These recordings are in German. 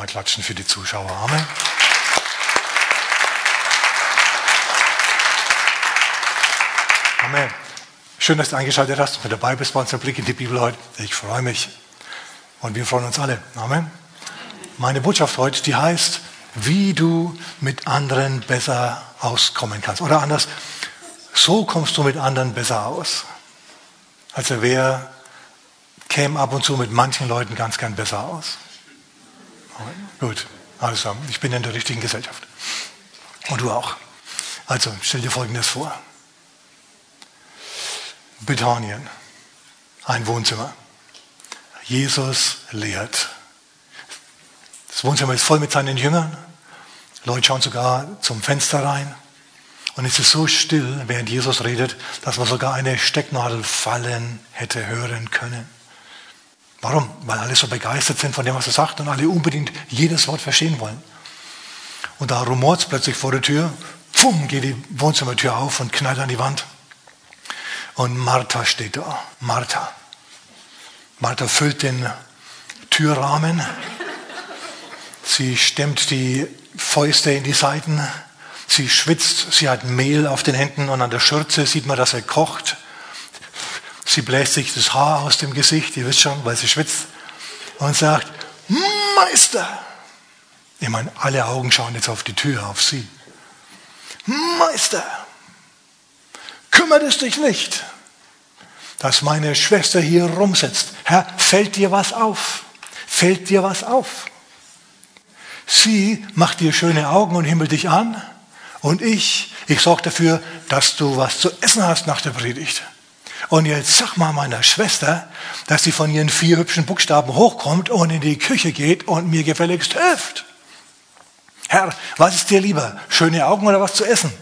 mal klatschen für die Zuschauer. Amen. Amen. Schön, dass du eingeschaltet hast und mit dabei bist bei unserem Blick in die Bibel heute. Ich freue mich. Und wir freuen uns alle. Amen. Meine Botschaft heute, die heißt, wie du mit anderen besser auskommen kannst. Oder anders, so kommst du mit anderen besser aus. Also wer käme ab und zu mit manchen Leuten ganz gern besser aus? Gut, alles klar. Ich bin in der richtigen Gesellschaft. Und du auch. Also stell dir Folgendes vor. Bethanien, ein Wohnzimmer. Jesus lehrt. Das Wohnzimmer ist voll mit seinen Jüngern. Leute schauen sogar zum Fenster rein. Und es ist so still, während Jesus redet, dass man sogar eine Stecknadel fallen hätte hören können. Warum? Weil alle so begeistert sind von dem, was er sagt und alle unbedingt jedes Wort verstehen wollen. Und da rumort es plötzlich vor der Tür, pfumm, geht die Wohnzimmertür auf und knallt an die Wand. Und Martha steht da. Martha. Martha füllt den Türrahmen. Sie stemmt die Fäuste in die Seiten. Sie schwitzt. Sie hat Mehl auf den Händen und an der Schürze sieht man, dass er kocht. Sie bläst sich das Haar aus dem Gesicht, ihr wisst schon, weil sie schwitzt. Und sagt, Meister. Ich meine, alle Augen schauen jetzt auf die Tür, auf sie. Meister kümmert es dich nicht, dass meine Schwester hier rumsitzt. Herr, fällt dir was auf? Fällt dir was auf? Sie macht dir schöne Augen und himmelt dich an. Und ich, ich sorge dafür, dass du was zu essen hast nach der Predigt. Und jetzt sag mal meiner Schwester, dass sie von ihren vier hübschen Buchstaben hochkommt und in die Küche geht und mir gefälligst hilft. Herr, was ist dir lieber? Schöne Augen oder was zu essen?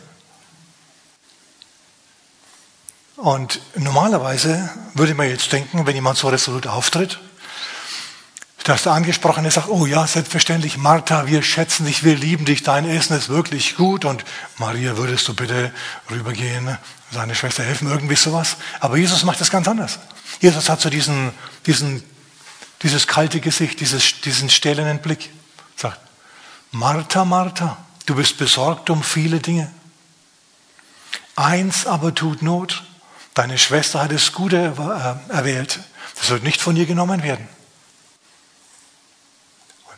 Und normalerweise würde man jetzt denken, wenn jemand so resolut auftritt, dass der Angesprochene sagt, oh ja, selbstverständlich, Martha, wir schätzen dich, wir lieben dich, dein Essen ist wirklich gut und Maria, würdest du bitte rübergehen, seine Schwester helfen, irgendwie sowas. Aber Jesus macht das ganz anders. Jesus hat so diesen, diesen, dieses kalte Gesicht, dieses, diesen stählernen Blick. Sagt, Martha, Martha, du bist besorgt um viele Dinge. Eins aber tut Not. Deine Schwester hat das Gute äh, erwählt. Das wird nicht von ihr genommen werden.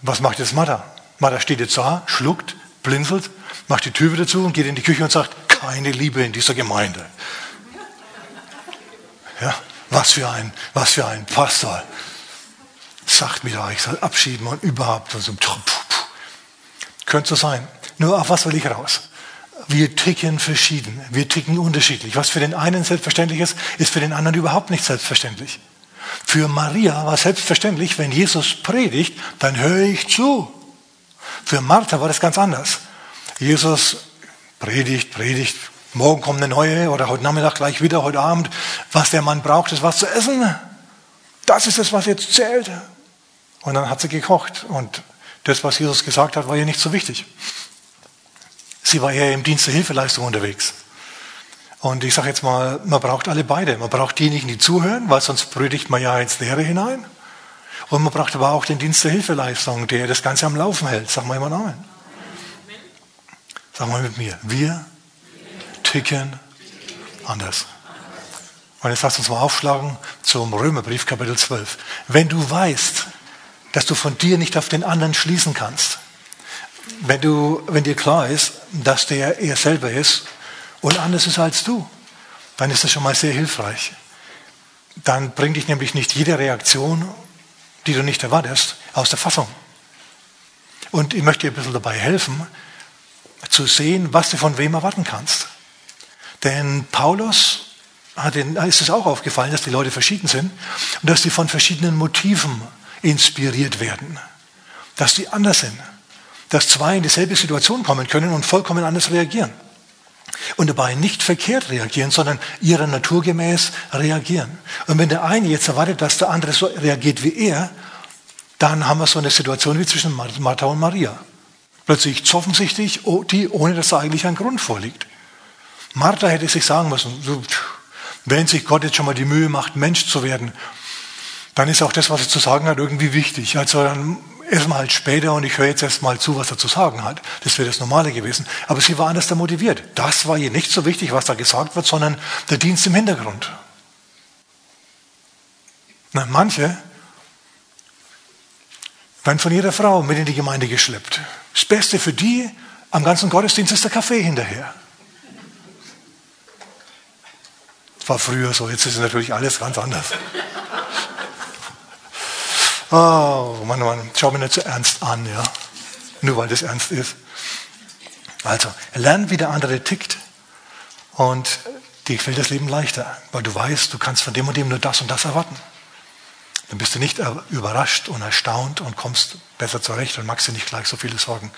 Was macht jetzt Martha? Martha steht jetzt da, schluckt, blinzelt, macht die Tür wieder zu und geht in die Küche und sagt, keine Liebe in dieser Gemeinde. Ja, was für ein, was für ein Pastor. Sagt mir da, ich soll abschieben und überhaupt. Und. Könnte so sein. Nur auf was will ich raus? Wir ticken verschieden, wir ticken unterschiedlich. Was für den einen selbstverständlich ist, ist für den anderen überhaupt nicht selbstverständlich. Für Maria war selbstverständlich, wenn Jesus predigt, dann höre ich zu. Für Martha war das ganz anders. Jesus predigt, predigt, morgen kommt eine neue oder heute Nachmittag gleich wieder, heute Abend. Was der Mann braucht, ist was zu essen. Das ist es, was jetzt zählt. Und dann hat sie gekocht. Und das, was Jesus gesagt hat, war ihr nicht so wichtig. Sie war eher im Dienst der Hilfeleistung unterwegs. Und ich sage jetzt mal, man braucht alle beide. Man braucht diejenigen, die zuhören, weil sonst predigt man ja ins Leere hinein. Und man braucht aber auch den Dienst der Hilfeleistung, der das Ganze am Laufen hält. Sag mal immer Amen. Sag mal mit mir. Wir ticken anders. Und jetzt lasst uns mal aufschlagen zum Römerbrief Kapitel 12. Wenn du weißt, dass du von dir nicht auf den anderen schließen kannst, wenn, du, wenn dir klar ist, dass der er selber ist und anders ist als du, dann ist das schon mal sehr hilfreich. Dann bringt dich nämlich nicht jede Reaktion, die du nicht erwartest, aus der Fassung. Und ich möchte dir ein bisschen dabei helfen, zu sehen, was du von wem erwarten kannst. Denn Paulus hat den, ist es auch aufgefallen, dass die Leute verschieden sind und dass die von verschiedenen Motiven inspiriert werden, dass die anders sind dass zwei in dieselbe Situation kommen können und vollkommen anders reagieren. Und dabei nicht verkehrt reagieren, sondern ihrer Natur gemäß reagieren. Und wenn der eine jetzt erwartet, dass der andere so reagiert wie er, dann haben wir so eine Situation wie zwischen Martha und Maria. Plötzlich zoffen sich die, ohne dass da eigentlich ein Grund vorliegt. Martha hätte sich sagen müssen, wenn sich Gott jetzt schon mal die Mühe macht, Mensch zu werden, dann ist auch das, was er zu sagen hat, irgendwie wichtig. Also dann erstmal halt später und ich höre jetzt erstmal zu, was er zu sagen hat. Das wäre das Normale gewesen. Aber sie war anders da motiviert. Das war ihr nicht so wichtig, was da gesagt wird, sondern der Dienst im Hintergrund. Na, manche werden von ihrer Frau mit in die Gemeinde geschleppt. Das Beste für die am ganzen Gottesdienst ist der Kaffee hinterher. Das war früher so, jetzt ist natürlich alles ganz anders. Oh, Mann, Mann, schau mir nicht so ernst an, ja. Nur weil das ernst ist. Also, lern, wie der andere tickt. Und dir fällt das Leben leichter, weil du weißt, du kannst von dem und dem nur das und das erwarten. Dann bist du nicht überrascht und erstaunt und kommst besser zurecht und machst dir nicht gleich so viele Sorgen.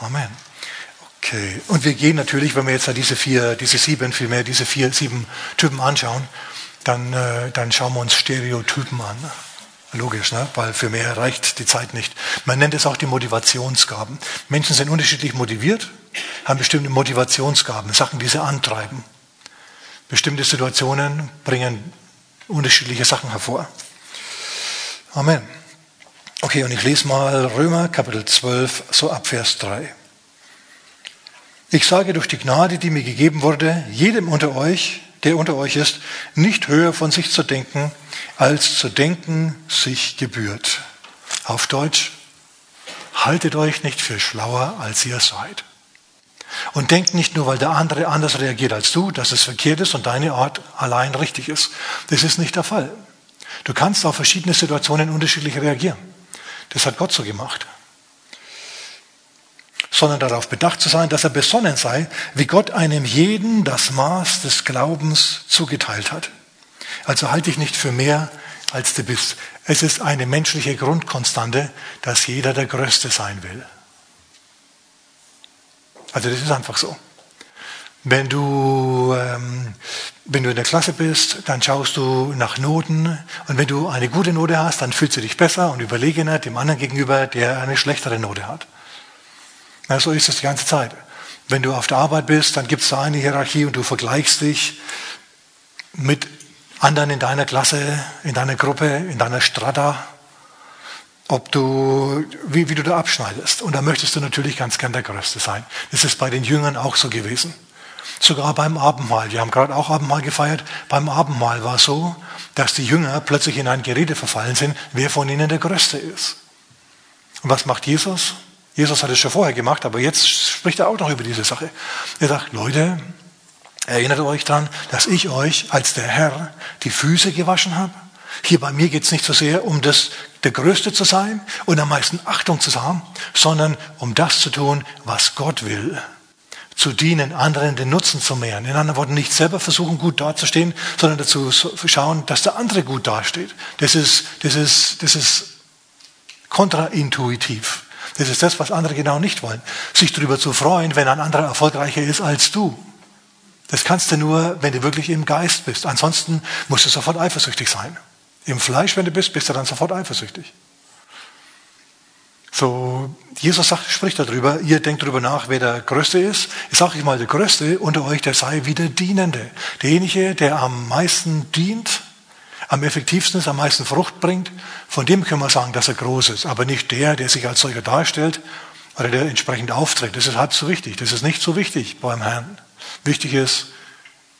Amen. Okay. Und wir gehen natürlich, wenn wir jetzt diese vier, diese sieben, vielmehr diese vier, sieben Typen anschauen, dann, äh, dann schauen wir uns Stereotypen an. Logisch, ne? weil für mehr reicht die Zeit nicht. Man nennt es auch die Motivationsgaben. Menschen sind unterschiedlich motiviert, haben bestimmte Motivationsgaben, Sachen, die sie antreiben. Bestimmte Situationen bringen unterschiedliche Sachen hervor. Amen. Okay, und ich lese mal Römer Kapitel 12, so ab Vers 3. Ich sage durch die Gnade, die mir gegeben wurde, jedem unter euch, der unter euch ist, nicht höher von sich zu denken, als zu denken sich gebührt. Auf Deutsch, haltet euch nicht für schlauer, als ihr seid. Und denkt nicht nur, weil der andere anders reagiert als du, dass es verkehrt ist und deine Art allein richtig ist. Das ist nicht der Fall. Du kannst auf verschiedene Situationen unterschiedlich reagieren. Das hat Gott so gemacht. Sondern darauf bedacht zu sein, dass er besonnen sei, wie Gott einem jeden das Maß des Glaubens zugeteilt hat. Also halte dich nicht für mehr, als du bist. Es ist eine menschliche Grundkonstante, dass jeder der Größte sein will. Also das ist einfach so. Wenn du, ähm, wenn du in der Klasse bist, dann schaust du nach Noten und wenn du eine gute Note hast, dann fühlst du dich besser und überlegener dem anderen gegenüber, der eine schlechtere Note hat. Na, so ist es die ganze Zeit. Wenn du auf der Arbeit bist, dann gibt es da eine Hierarchie und du vergleichst dich mit anderen in deiner Klasse, in deiner Gruppe, in deiner Strata, ob du, wie, wie du da abschneidest. Und da möchtest du natürlich ganz gern der Größte sein. Das ist bei den Jüngern auch so gewesen. Sogar beim Abendmahl. Wir haben gerade auch Abendmahl gefeiert. Beim Abendmahl war es so, dass die Jünger plötzlich in ein Gerede verfallen sind, wer von ihnen der Größte ist. Und was macht Jesus? Jesus hat es schon vorher gemacht, aber jetzt spricht er auch noch über diese Sache. Er sagt, Leute, Erinnert euch daran, dass ich euch als der Herr die Füße gewaschen habe? Hier bei mir geht es nicht so sehr um das, der Größte zu sein und am meisten Achtung zu haben, sondern um das zu tun, was Gott will. Zu dienen, anderen den Nutzen zu mehren. In anderen Worten, nicht selber versuchen, gut dazustehen, sondern dazu schauen, dass der andere gut dasteht. Das ist, das ist, das ist kontraintuitiv. Das ist das, was andere genau nicht wollen. Sich darüber zu freuen, wenn ein anderer erfolgreicher ist als du. Das kannst du nur, wenn du wirklich im Geist bist. Ansonsten musst du sofort eifersüchtig sein. Im Fleisch, wenn du bist, bist du dann sofort eifersüchtig. So, Jesus sagt, spricht darüber, ihr denkt darüber nach, wer der Größte ist. Ich sage ich mal, der Größte unter euch, der sei wie der Dienende. Derjenige, der am meisten dient, am effektivsten ist, am meisten Frucht bringt, von dem können wir sagen, dass er groß ist. Aber nicht der, der sich als solcher darstellt oder der entsprechend auftritt. Das ist halb so wichtig. Das ist nicht so wichtig beim Herrn. Wichtig ist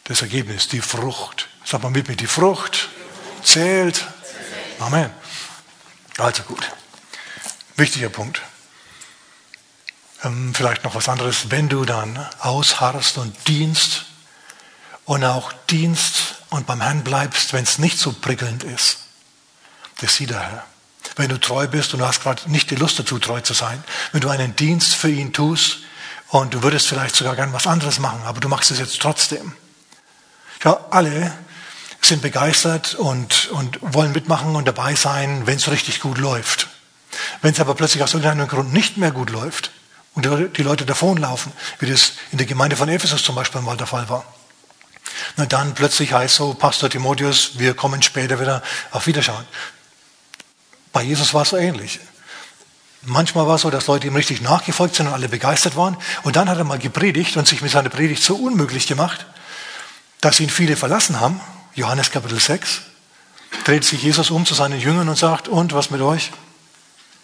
das Ergebnis, die Frucht. Sag mal mit mir, die Frucht zählt. Amen. Also gut. Wichtiger Punkt. Ähm, vielleicht noch was anderes. Wenn du dann ausharrst und dienst und auch dienst und beim Herrn bleibst, wenn es nicht so prickelnd ist, das sieht der Herr. Wenn du treu bist und du hast gerade nicht die Lust dazu, treu zu sein, wenn du einen Dienst für ihn tust, und du würdest vielleicht sogar gern was anderes machen, aber du machst es jetzt trotzdem. Ja, alle sind begeistert und, und wollen mitmachen und dabei sein, wenn es richtig gut läuft. Wenn es aber plötzlich aus irgendeinem Grund nicht mehr gut läuft und die Leute davonlaufen, wie das in der Gemeinde von Ephesus zum Beispiel mal der Fall war, na dann plötzlich heißt so, Pastor Timotheus, wir kommen später wieder auf Wiederschauen. Bei Jesus war es so ähnlich. Manchmal war es so, dass Leute ihm richtig nachgefolgt sind und alle begeistert waren. Und dann hat er mal gepredigt und sich mit seiner Predigt so unmöglich gemacht, dass ihn viele verlassen haben. Johannes Kapitel 6. Dreht sich Jesus um zu seinen Jüngern und sagt, und was mit euch?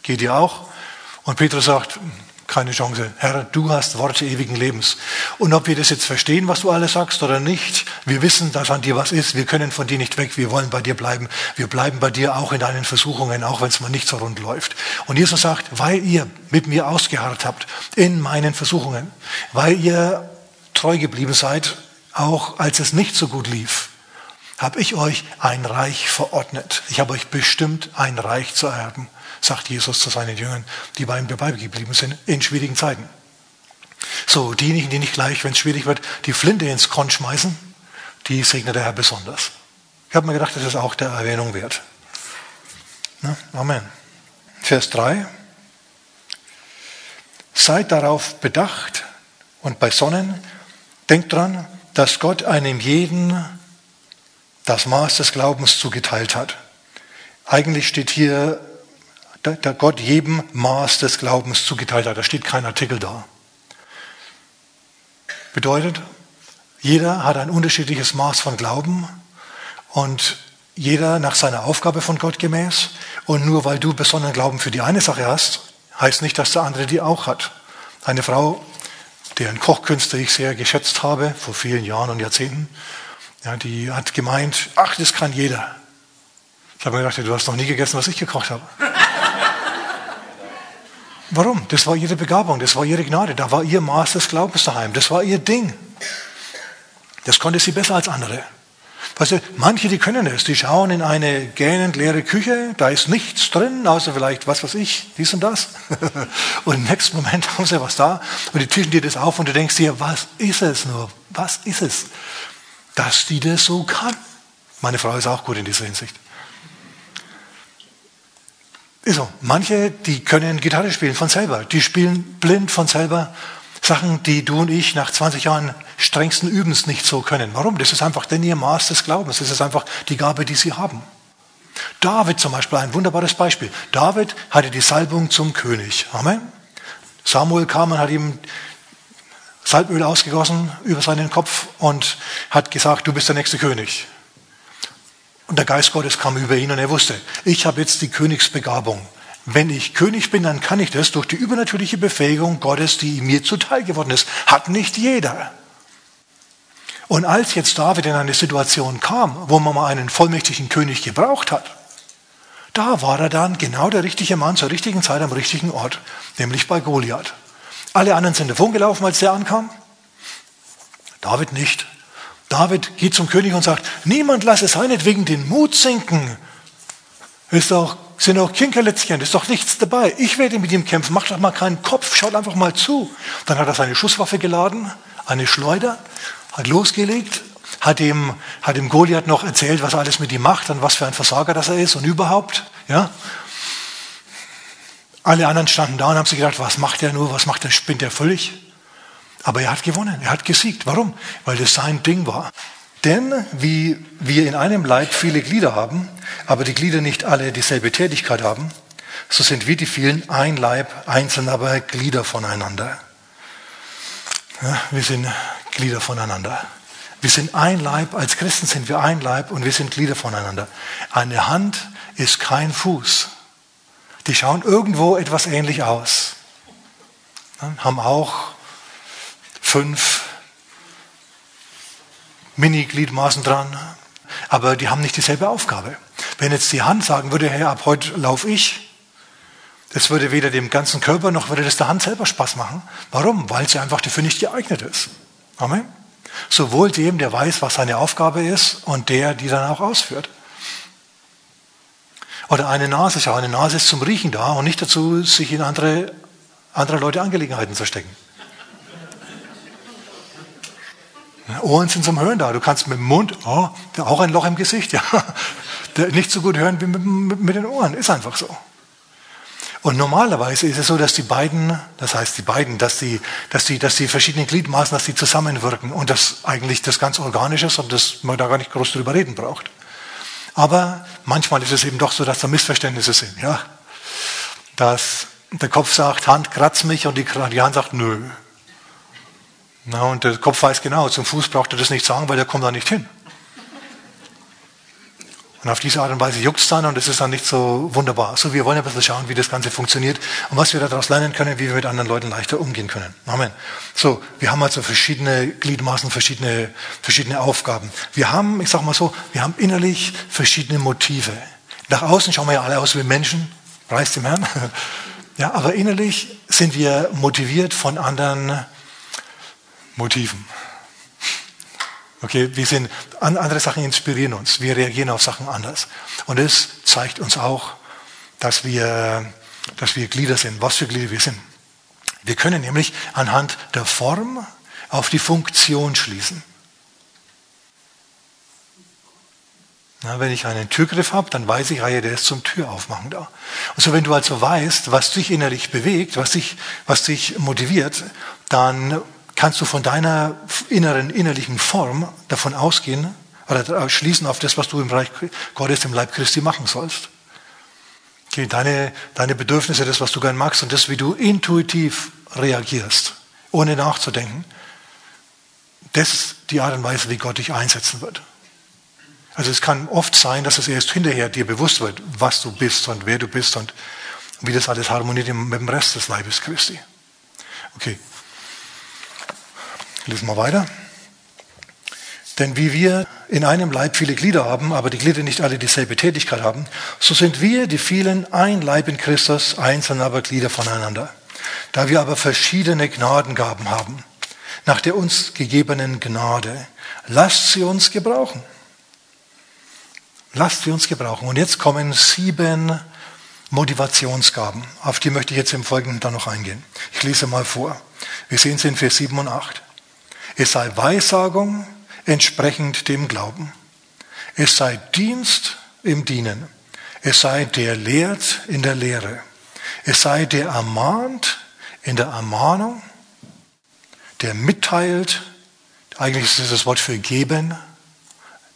Geht ihr auch? Und Petrus sagt, keine Chance. Herr, du hast Worte ewigen Lebens. Und ob wir das jetzt verstehen, was du alles sagst oder nicht, wir wissen, dass an dir was ist. Wir können von dir nicht weg. Wir wollen bei dir bleiben. Wir bleiben bei dir auch in deinen Versuchungen, auch wenn es mal nicht so rund läuft. Und Jesus sagt, weil ihr mit mir ausgeharrt habt in meinen Versuchungen, weil ihr treu geblieben seid, auch als es nicht so gut lief, habe ich euch ein Reich verordnet. Ich habe euch bestimmt, ein Reich zu erben sagt Jesus zu seinen Jüngern, die bei ihm dabei geblieben sind in schwierigen Zeiten. So, diejenigen, die nicht gleich, wenn es schwierig wird, die Flinte ins Korn schmeißen, die segnet der Herr besonders. Ich habe mir gedacht, das ist auch der Erwähnung wert. Na, Amen. Vers 3. Seid darauf bedacht und bei Sonnen, denkt dran, dass Gott einem jeden das Maß des Glaubens zugeteilt hat. Eigentlich steht hier der Gott jedem Maß des Glaubens zugeteilt hat. Da steht kein Artikel da. Bedeutet, jeder hat ein unterschiedliches Maß von Glauben und jeder nach seiner Aufgabe von Gott gemäß. Und nur weil du besonderen Glauben für die eine Sache hast, heißt nicht, dass der andere die auch hat. Eine Frau, deren Kochkünste ich sehr geschätzt habe, vor vielen Jahren und Jahrzehnten, ja, die hat gemeint, ach, das kann jeder. Ich habe mir gedacht, du hast noch nie gegessen, was ich gekocht habe. Warum? Das war ihre Begabung, das war ihre Gnade, da war ihr Maß des Glaubens daheim, das war ihr Ding. Das konnte sie besser als andere. Weißt du, manche, die können es, die schauen in eine gähnend leere Küche, da ist nichts drin, außer vielleicht, was weiß ich, dies und das. und im nächsten Moment haben sie was da und die tischen dir das auf und du denkst dir, was ist es nur? Was ist es? Dass die das so kann. Meine Frau ist auch gut in dieser Hinsicht. So. Manche, die können Gitarre spielen von selber. Die spielen blind von selber. Sachen, die du und ich nach 20 Jahren strengsten Übens nicht so können. Warum? Das ist einfach denn ihr Maß des Glaubens. Das ist einfach die Gabe, die sie haben. David zum Beispiel, ein wunderbares Beispiel. David hatte die Salbung zum König. Amen. Samuel kam und hat ihm Salböl ausgegossen über seinen Kopf und hat gesagt, du bist der nächste König. Und der Geist Gottes kam über ihn und er wusste, ich habe jetzt die Königsbegabung. Wenn ich König bin, dann kann ich das durch die übernatürliche Befähigung Gottes, die mir zuteil geworden ist. Hat nicht jeder. Und als jetzt David in eine Situation kam, wo man mal einen vollmächtigen König gebraucht hat, da war er dann genau der richtige Mann zur richtigen Zeit am richtigen Ort, nämlich bei Goliath. Alle anderen sind davongelaufen, als der ankam. David nicht. David geht zum König und sagt, niemand lasse seinetwegen den Mut sinken. Ist doch, sind auch Kinkerlitzchen, ist doch nichts dabei. Ich werde mit ihm kämpfen, macht doch mal keinen Kopf, schaut einfach mal zu. Dann hat er seine Schusswaffe geladen, eine Schleuder, hat losgelegt, hat dem, hat dem Goliath noch erzählt, was er alles mit ihm macht und was für ein Versager das er ist und überhaupt. Ja. Alle anderen standen da und haben sich gedacht, was macht er nur, was macht er, spinnt er völlig? Aber er hat gewonnen, er hat gesiegt. Warum? Weil das sein Ding war. Denn wie wir in einem Leib viele Glieder haben, aber die Glieder nicht alle dieselbe Tätigkeit haben, so sind wir die vielen ein Leib, einzeln aber Glieder voneinander. Ja, wir sind Glieder voneinander. Wir sind ein Leib, als Christen sind wir ein Leib und wir sind Glieder voneinander. Eine Hand ist kein Fuß. Die schauen irgendwo etwas ähnlich aus. Haben auch fünf Mini-Gliedmaßen dran, aber die haben nicht dieselbe Aufgabe. Wenn jetzt die Hand sagen würde, Herr, ab heute laufe ich, das würde weder dem ganzen Körper noch würde das der Hand selber Spaß machen. Warum? Weil sie einfach dafür nicht geeignet ist. Amen. Sowohl dem, der weiß, was seine Aufgabe ist, und der, die dann auch ausführt. Oder eine Nase, schau, eine Nase ist zum Riechen da und nicht dazu, sich in andere, andere Leute Angelegenheiten zu stecken. Ohren sind zum Hören da. Du kannst mit dem Mund, oh, auch ein Loch im Gesicht, ja. Nicht so gut hören wie mit, mit den Ohren. Ist einfach so. Und normalerweise ist es so, dass die beiden, das heißt die beiden, dass die, dass die, dass die verschiedenen Gliedmaßen, dass die zusammenwirken und das eigentlich das ganz organisch ist und dass man da gar nicht groß drüber reden braucht. Aber manchmal ist es eben doch so, dass da Missverständnisse sind, ja. Dass der Kopf sagt, Hand kratzt mich und die, die Hand sagt, nö. Na, und der Kopf weiß genau, zum Fuß braucht er das nicht sagen, weil der kommt da nicht hin. Und auf diese Art und Weise juckt es dann und es ist dann nicht so wunderbar. So, wir wollen ein bisschen schauen, wie das Ganze funktioniert und was wir daraus lernen können, wie wir mit anderen Leuten leichter umgehen können. Amen. So, wir haben also verschiedene Gliedmaßen, verschiedene, verschiedene Aufgaben. Wir haben, ich sag mal so, wir haben innerlich verschiedene Motive. Nach außen schauen wir ja alle aus wie Menschen, preis dem Herrn. Ja, aber innerlich sind wir motiviert von anderen Motiven. Okay, wir sind, andere Sachen inspirieren uns. Wir reagieren auf Sachen anders. Und es zeigt uns auch, dass wir, dass wir Glieder sind, was für Glieder wir sind. Wir können nämlich anhand der Form auf die Funktion schließen. Na, wenn ich einen Türgriff habe, dann weiß ich, ah der ist zum Türaufmachen da. Und so, wenn du also weißt, was dich innerlich bewegt, was dich, was dich motiviert, dann kannst du von deiner inneren, innerlichen Form davon ausgehen oder schließen auf das, was du im Reich Gottes, im Leib Christi machen sollst. Okay, deine, deine Bedürfnisse, das, was du gern magst und das, wie du intuitiv reagierst, ohne nachzudenken, das ist die Art und Weise, wie Gott dich einsetzen wird. Also es kann oft sein, dass es erst hinterher dir bewusst wird, was du bist und wer du bist und wie das alles harmoniert mit dem Rest des Leibes Christi. Okay, Lesen wir weiter. Denn wie wir in einem Leib viele Glieder haben, aber die Glieder nicht alle dieselbe Tätigkeit haben, so sind wir, die vielen, ein Leib in Christus, einzeln aber Glieder voneinander. Da wir aber verschiedene Gnadengaben haben, nach der uns gegebenen Gnade, lasst sie uns gebrauchen. Lasst sie uns gebrauchen. Und jetzt kommen sieben Motivationsgaben. Auf die möchte ich jetzt im Folgenden dann noch eingehen. Ich lese mal vor. Wir sehen es in Vers 7 und 8. Es sei Weissagung entsprechend dem Glauben. Es sei Dienst im Dienen. Es sei der lehrt in der Lehre. Es sei der ermahnt in der Ermahnung. Der mitteilt, eigentlich ist es das Wort für geben,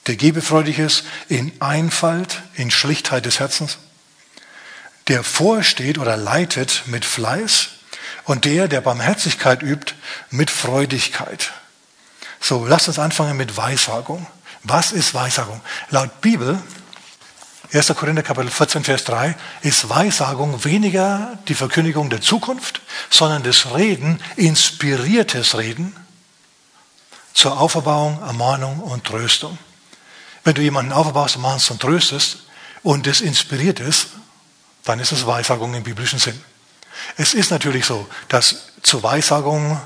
der gebefreudig ist in Einfalt, in Schlichtheit des Herzens. Der vorsteht oder leitet mit Fleiß und der, der Barmherzigkeit übt, mit Freudigkeit. So, lasst uns anfangen mit Weissagung. Was ist Weissagung? Laut Bibel, 1. Korinther Kapitel 14, Vers 3, ist Weissagung weniger die Verkündigung der Zukunft, sondern das Reden, inspiriertes Reden zur Auferbauung, Ermahnung und Tröstung. Wenn du jemanden auferbaust, ermahnst und tröstest und es inspiriert ist, dann ist es Weissagung im biblischen Sinn. Es ist natürlich so, dass zur Weissagung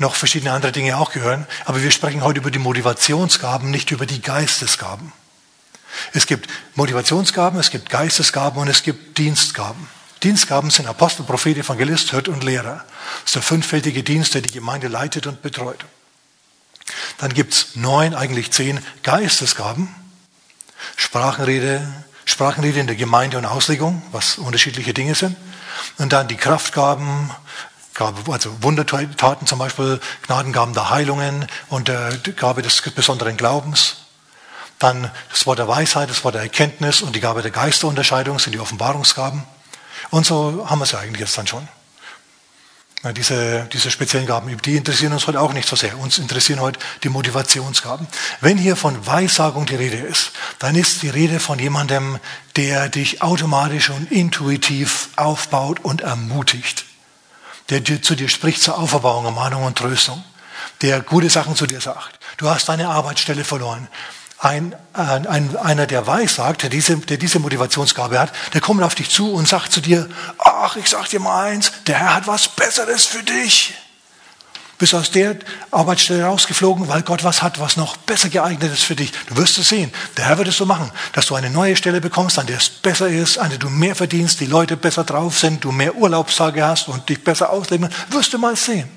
noch verschiedene andere Dinge auch gehören. Aber wir sprechen heute über die Motivationsgaben, nicht über die Geistesgaben. Es gibt Motivationsgaben, es gibt Geistesgaben und es gibt Dienstgaben. Dienstgaben sind Apostel, Prophet, Evangelist, Hirt und Lehrer. Das ist der fünffältige Dienst, der die Gemeinde leitet und betreut. Dann gibt es neun, eigentlich zehn Geistesgaben. Sprachenrede, Sprachenrede in der Gemeinde und Auslegung, was unterschiedliche Dinge sind. Und dann die Kraftgaben, Gabe, also Wundertaten zum Beispiel, Gnadengaben der Heilungen und der Gabe des besonderen Glaubens. Dann das Wort der Weisheit, das Wort der Erkenntnis und die Gabe der Geisterunterscheidung sind die Offenbarungsgaben. Und so haben wir es ja eigentlich jetzt dann schon. Diese, diese speziellen Gaben, die interessieren uns heute auch nicht so sehr. Uns interessieren heute die Motivationsgaben. Wenn hier von Weissagung die Rede ist, dann ist die Rede von jemandem, der dich automatisch und intuitiv aufbaut und ermutigt der zu dir spricht zur Auferbauung, Ermahnung und Tröstung, der gute Sachen zu dir sagt. Du hast deine Arbeitsstelle verloren. Ein, ein, einer, der weiß sagt, der diese, der diese Motivationsgabe hat, der kommt auf dich zu und sagt zu dir, ach, ich sag dir mal eins, der Herr hat was Besseres für dich bist aus der Arbeitsstelle rausgeflogen, weil Gott was hat, was noch besser geeignet ist für dich. Du wirst es sehen. Der Herr wird es so machen, dass du eine neue Stelle bekommst, an der es besser ist, an der du mehr verdienst, die Leute besser drauf sind, du mehr Urlaubstage hast und dich besser ausleben. Wirst du mal sehen.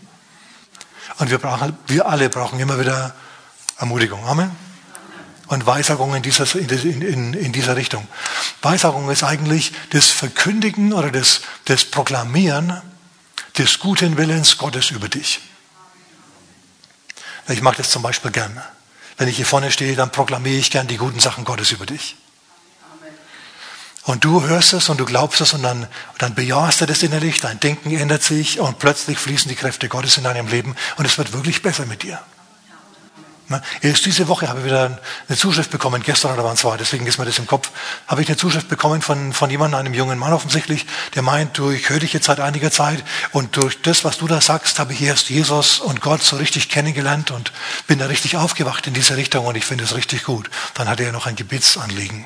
Und wir, brauchen, wir alle brauchen immer wieder Ermutigung. Amen. Und Weissagung in dieser, in, in, in dieser Richtung. Weissagung ist eigentlich das Verkündigen oder das, das Proklamieren des guten Willens Gottes über dich. Ich mag das zum Beispiel gern. Wenn ich hier vorne stehe, dann proklamiere ich gern die guten Sachen Gottes über dich. Und du hörst es und du glaubst es und dann, dann bejahst du das innerlich, dein Denken ändert sich und plötzlich fließen die Kräfte Gottes in deinem Leben und es wird wirklich besser mit dir. Ne? Erst diese Woche habe ich wieder eine Zuschrift bekommen, gestern oder wann es war, deswegen ist mir das im Kopf, habe ich eine Zuschrift bekommen von, von jemandem, einem jungen Mann offensichtlich, der meint, du, ich höre dich jetzt seit einiger Zeit und durch das, was du da sagst, habe ich erst Jesus und Gott so richtig kennengelernt und bin da richtig aufgewacht in diese Richtung und ich finde es richtig gut. Dann hat er noch ein Gebetsanliegen.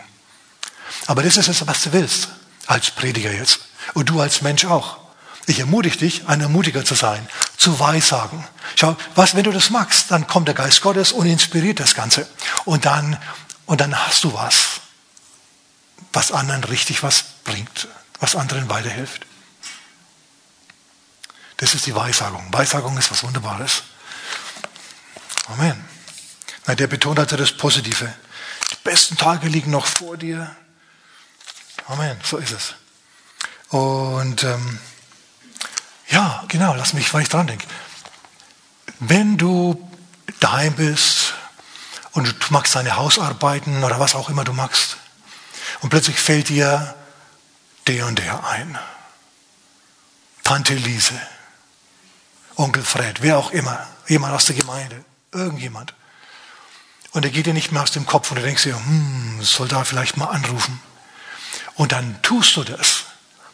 Aber das ist es, was du willst, als Prediger jetzt. Und du als Mensch auch. Ich ermutige dich, ein Ermutiger zu sein, zu weissagen. Schau, was, wenn du das magst, dann kommt der Geist Gottes und inspiriert das Ganze. Und dann, und dann hast du was, was anderen richtig was bringt, was anderen weiterhilft. Das ist die Weissagung. Weissagung ist was Wunderbares. Amen. Na, der betont also das Positive. Die besten Tage liegen noch vor dir. Amen. So ist es. Und ähm, ja, genau, lass mich, weil ich dran denke. Wenn du daheim bist und du machst deine Hausarbeiten oder was auch immer du machst und plötzlich fällt dir der und der ein. Tante Lise, Onkel Fred, wer auch immer, jemand aus der Gemeinde, irgendjemand. Und er geht dir nicht mehr aus dem Kopf und du denkst dir, hm, soll da vielleicht mal anrufen. Und dann tust du das.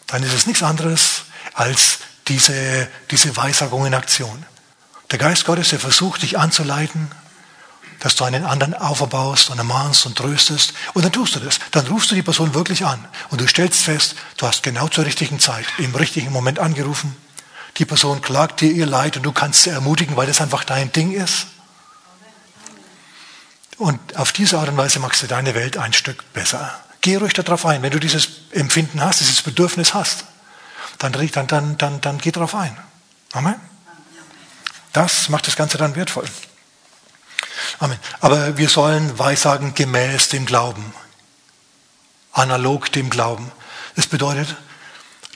Dann ist es nichts anderes als diese, diese Weissagung in Aktion. Der Geist Gottes, der versucht, dich anzuleiten, dass du einen anderen auferbaust und ermahnst und tröstest. Und dann tust du das. Dann rufst du die Person wirklich an. Und du stellst fest, du hast genau zur richtigen Zeit, im richtigen Moment angerufen. Die Person klagt dir ihr Leid und du kannst sie ermutigen, weil das einfach dein Ding ist. Und auf diese Art und Weise machst du deine Welt ein Stück besser. Geh ruhig darauf ein, wenn du dieses Empfinden hast, dieses Bedürfnis hast dann, dann, dann, dann, dann geh darauf ein. Amen. Das macht das Ganze dann wertvoll. Amen. Aber wir sollen weissagen gemäß dem Glauben. Analog dem Glauben. Das bedeutet,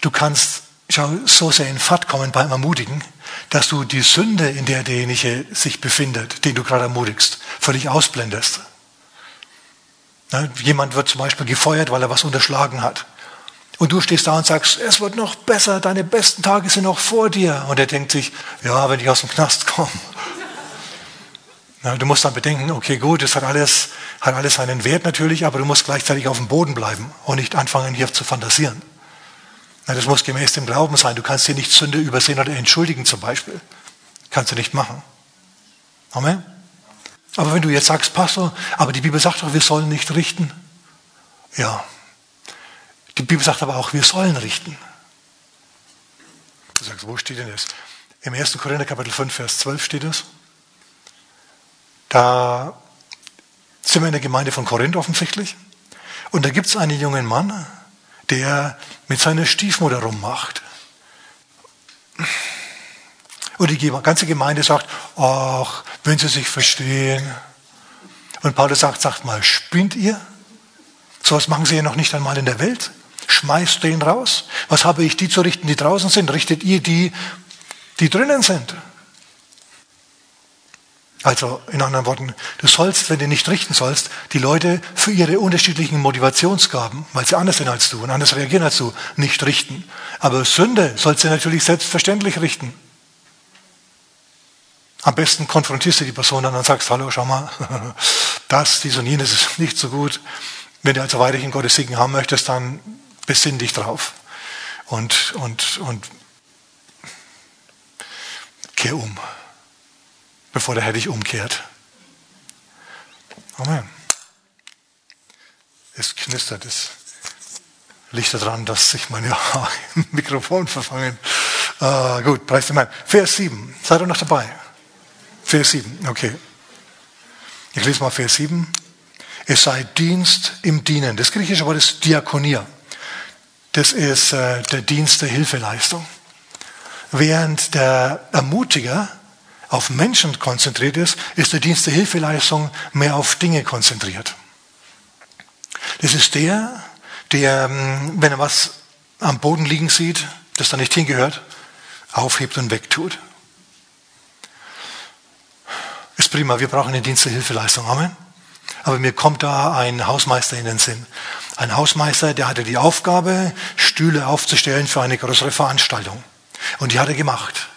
du kannst schau, so sehr in Fahrt kommen beim Ermutigen, dass du die Sünde, in der derjenige sich befindet, den du gerade ermutigst, völlig ausblendest. jemand wird zum Beispiel gefeuert, weil er was unterschlagen hat. Und du stehst da und sagst, es wird noch besser, deine besten Tage sind noch vor dir. Und er denkt sich, ja, wenn ich aus dem Knast komme. Na, du musst dann bedenken, okay, gut, das hat alles, hat alles seinen Wert natürlich, aber du musst gleichzeitig auf dem Boden bleiben und nicht anfangen, hier zu fantasieren. Na, das muss gemäß dem Glauben sein. Du kannst hier nicht Sünde übersehen oder entschuldigen zum Beispiel. Kannst du nicht machen. Amen. Aber wenn du jetzt sagst, Pastor, aber die Bibel sagt doch, wir sollen nicht richten. Ja, die Bibel sagt aber auch, wir sollen richten. Du sagst, wo steht denn das? Im 1. Korinther Kapitel 5, Vers 12 steht das. Da sind wir in der Gemeinde von Korinth offensichtlich. Und da gibt es einen jungen Mann, der mit seiner Stiefmutter rummacht. Und die ganze Gemeinde sagt, ach, wenn sie sich verstehen. Und Paulus sagt, sagt mal, spinnt ihr? So was machen sie ja noch nicht einmal in der Welt schmeißt den raus. Was habe ich die zu richten, die draußen sind? Richtet ihr die, die drinnen sind? Also in anderen Worten, du sollst, wenn du nicht richten sollst, die Leute für ihre unterschiedlichen Motivationsgaben, weil sie anders sind als du und anders reagieren als du, nicht richten. Aber Sünde sollst du natürlich selbstverständlich richten. Am besten konfrontierst du die Person dann und sagst, hallo, schau mal, das, dies und jenes ist nicht so gut. Wenn du also weiterhin Gottes Segen haben möchtest, dann Besinn dich drauf und, und, und kehr um, bevor der Herr dich umkehrt. Amen. Es knistert, es liegt daran, dass sich meine Haare im Mikrofon verfangen. Uh, gut, preis dem Herrn. Vers 7. Seid ihr noch dabei? Vers 7, okay. Ich lese mal Vers 7. Es sei Dienst im Dienen. Das griechische Wort ist Diakonia das ist äh, der Dienst der Hilfeleistung. Während der Ermutiger auf Menschen konzentriert ist, ist der Dienst der Hilfeleistung mehr auf Dinge konzentriert. Das ist der, der, ähm, wenn er was am Boden liegen sieht, das da nicht hingehört, aufhebt und wegtut. Ist prima, wir brauchen den Dienst der Hilfeleistung. Amen. Aber mir kommt da ein Hausmeister in den Sinn. Ein Hausmeister, der hatte die Aufgabe, Stühle aufzustellen für eine größere Veranstaltung. Und die hat er gemacht.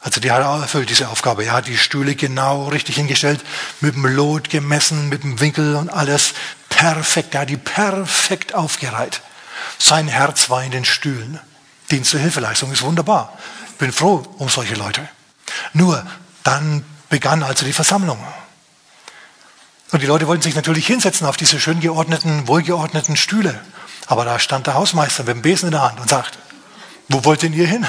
Also die hat auch erfüllt diese Aufgabe. Er hat die Stühle genau richtig hingestellt, mit dem Lot gemessen, mit dem Winkel und alles perfekt. Er hat die perfekt aufgereiht. Sein Herz war in den Stühlen. Dienst der Hilfeleistung ist wunderbar. Bin froh um solche Leute. Nur dann begann also die Versammlung. Und die Leute wollten sich natürlich hinsetzen auf diese schön geordneten, wohlgeordneten Stühle. Aber da stand der Hausmeister mit dem Besen in der Hand und sagt, wo wollt denn ihr hin?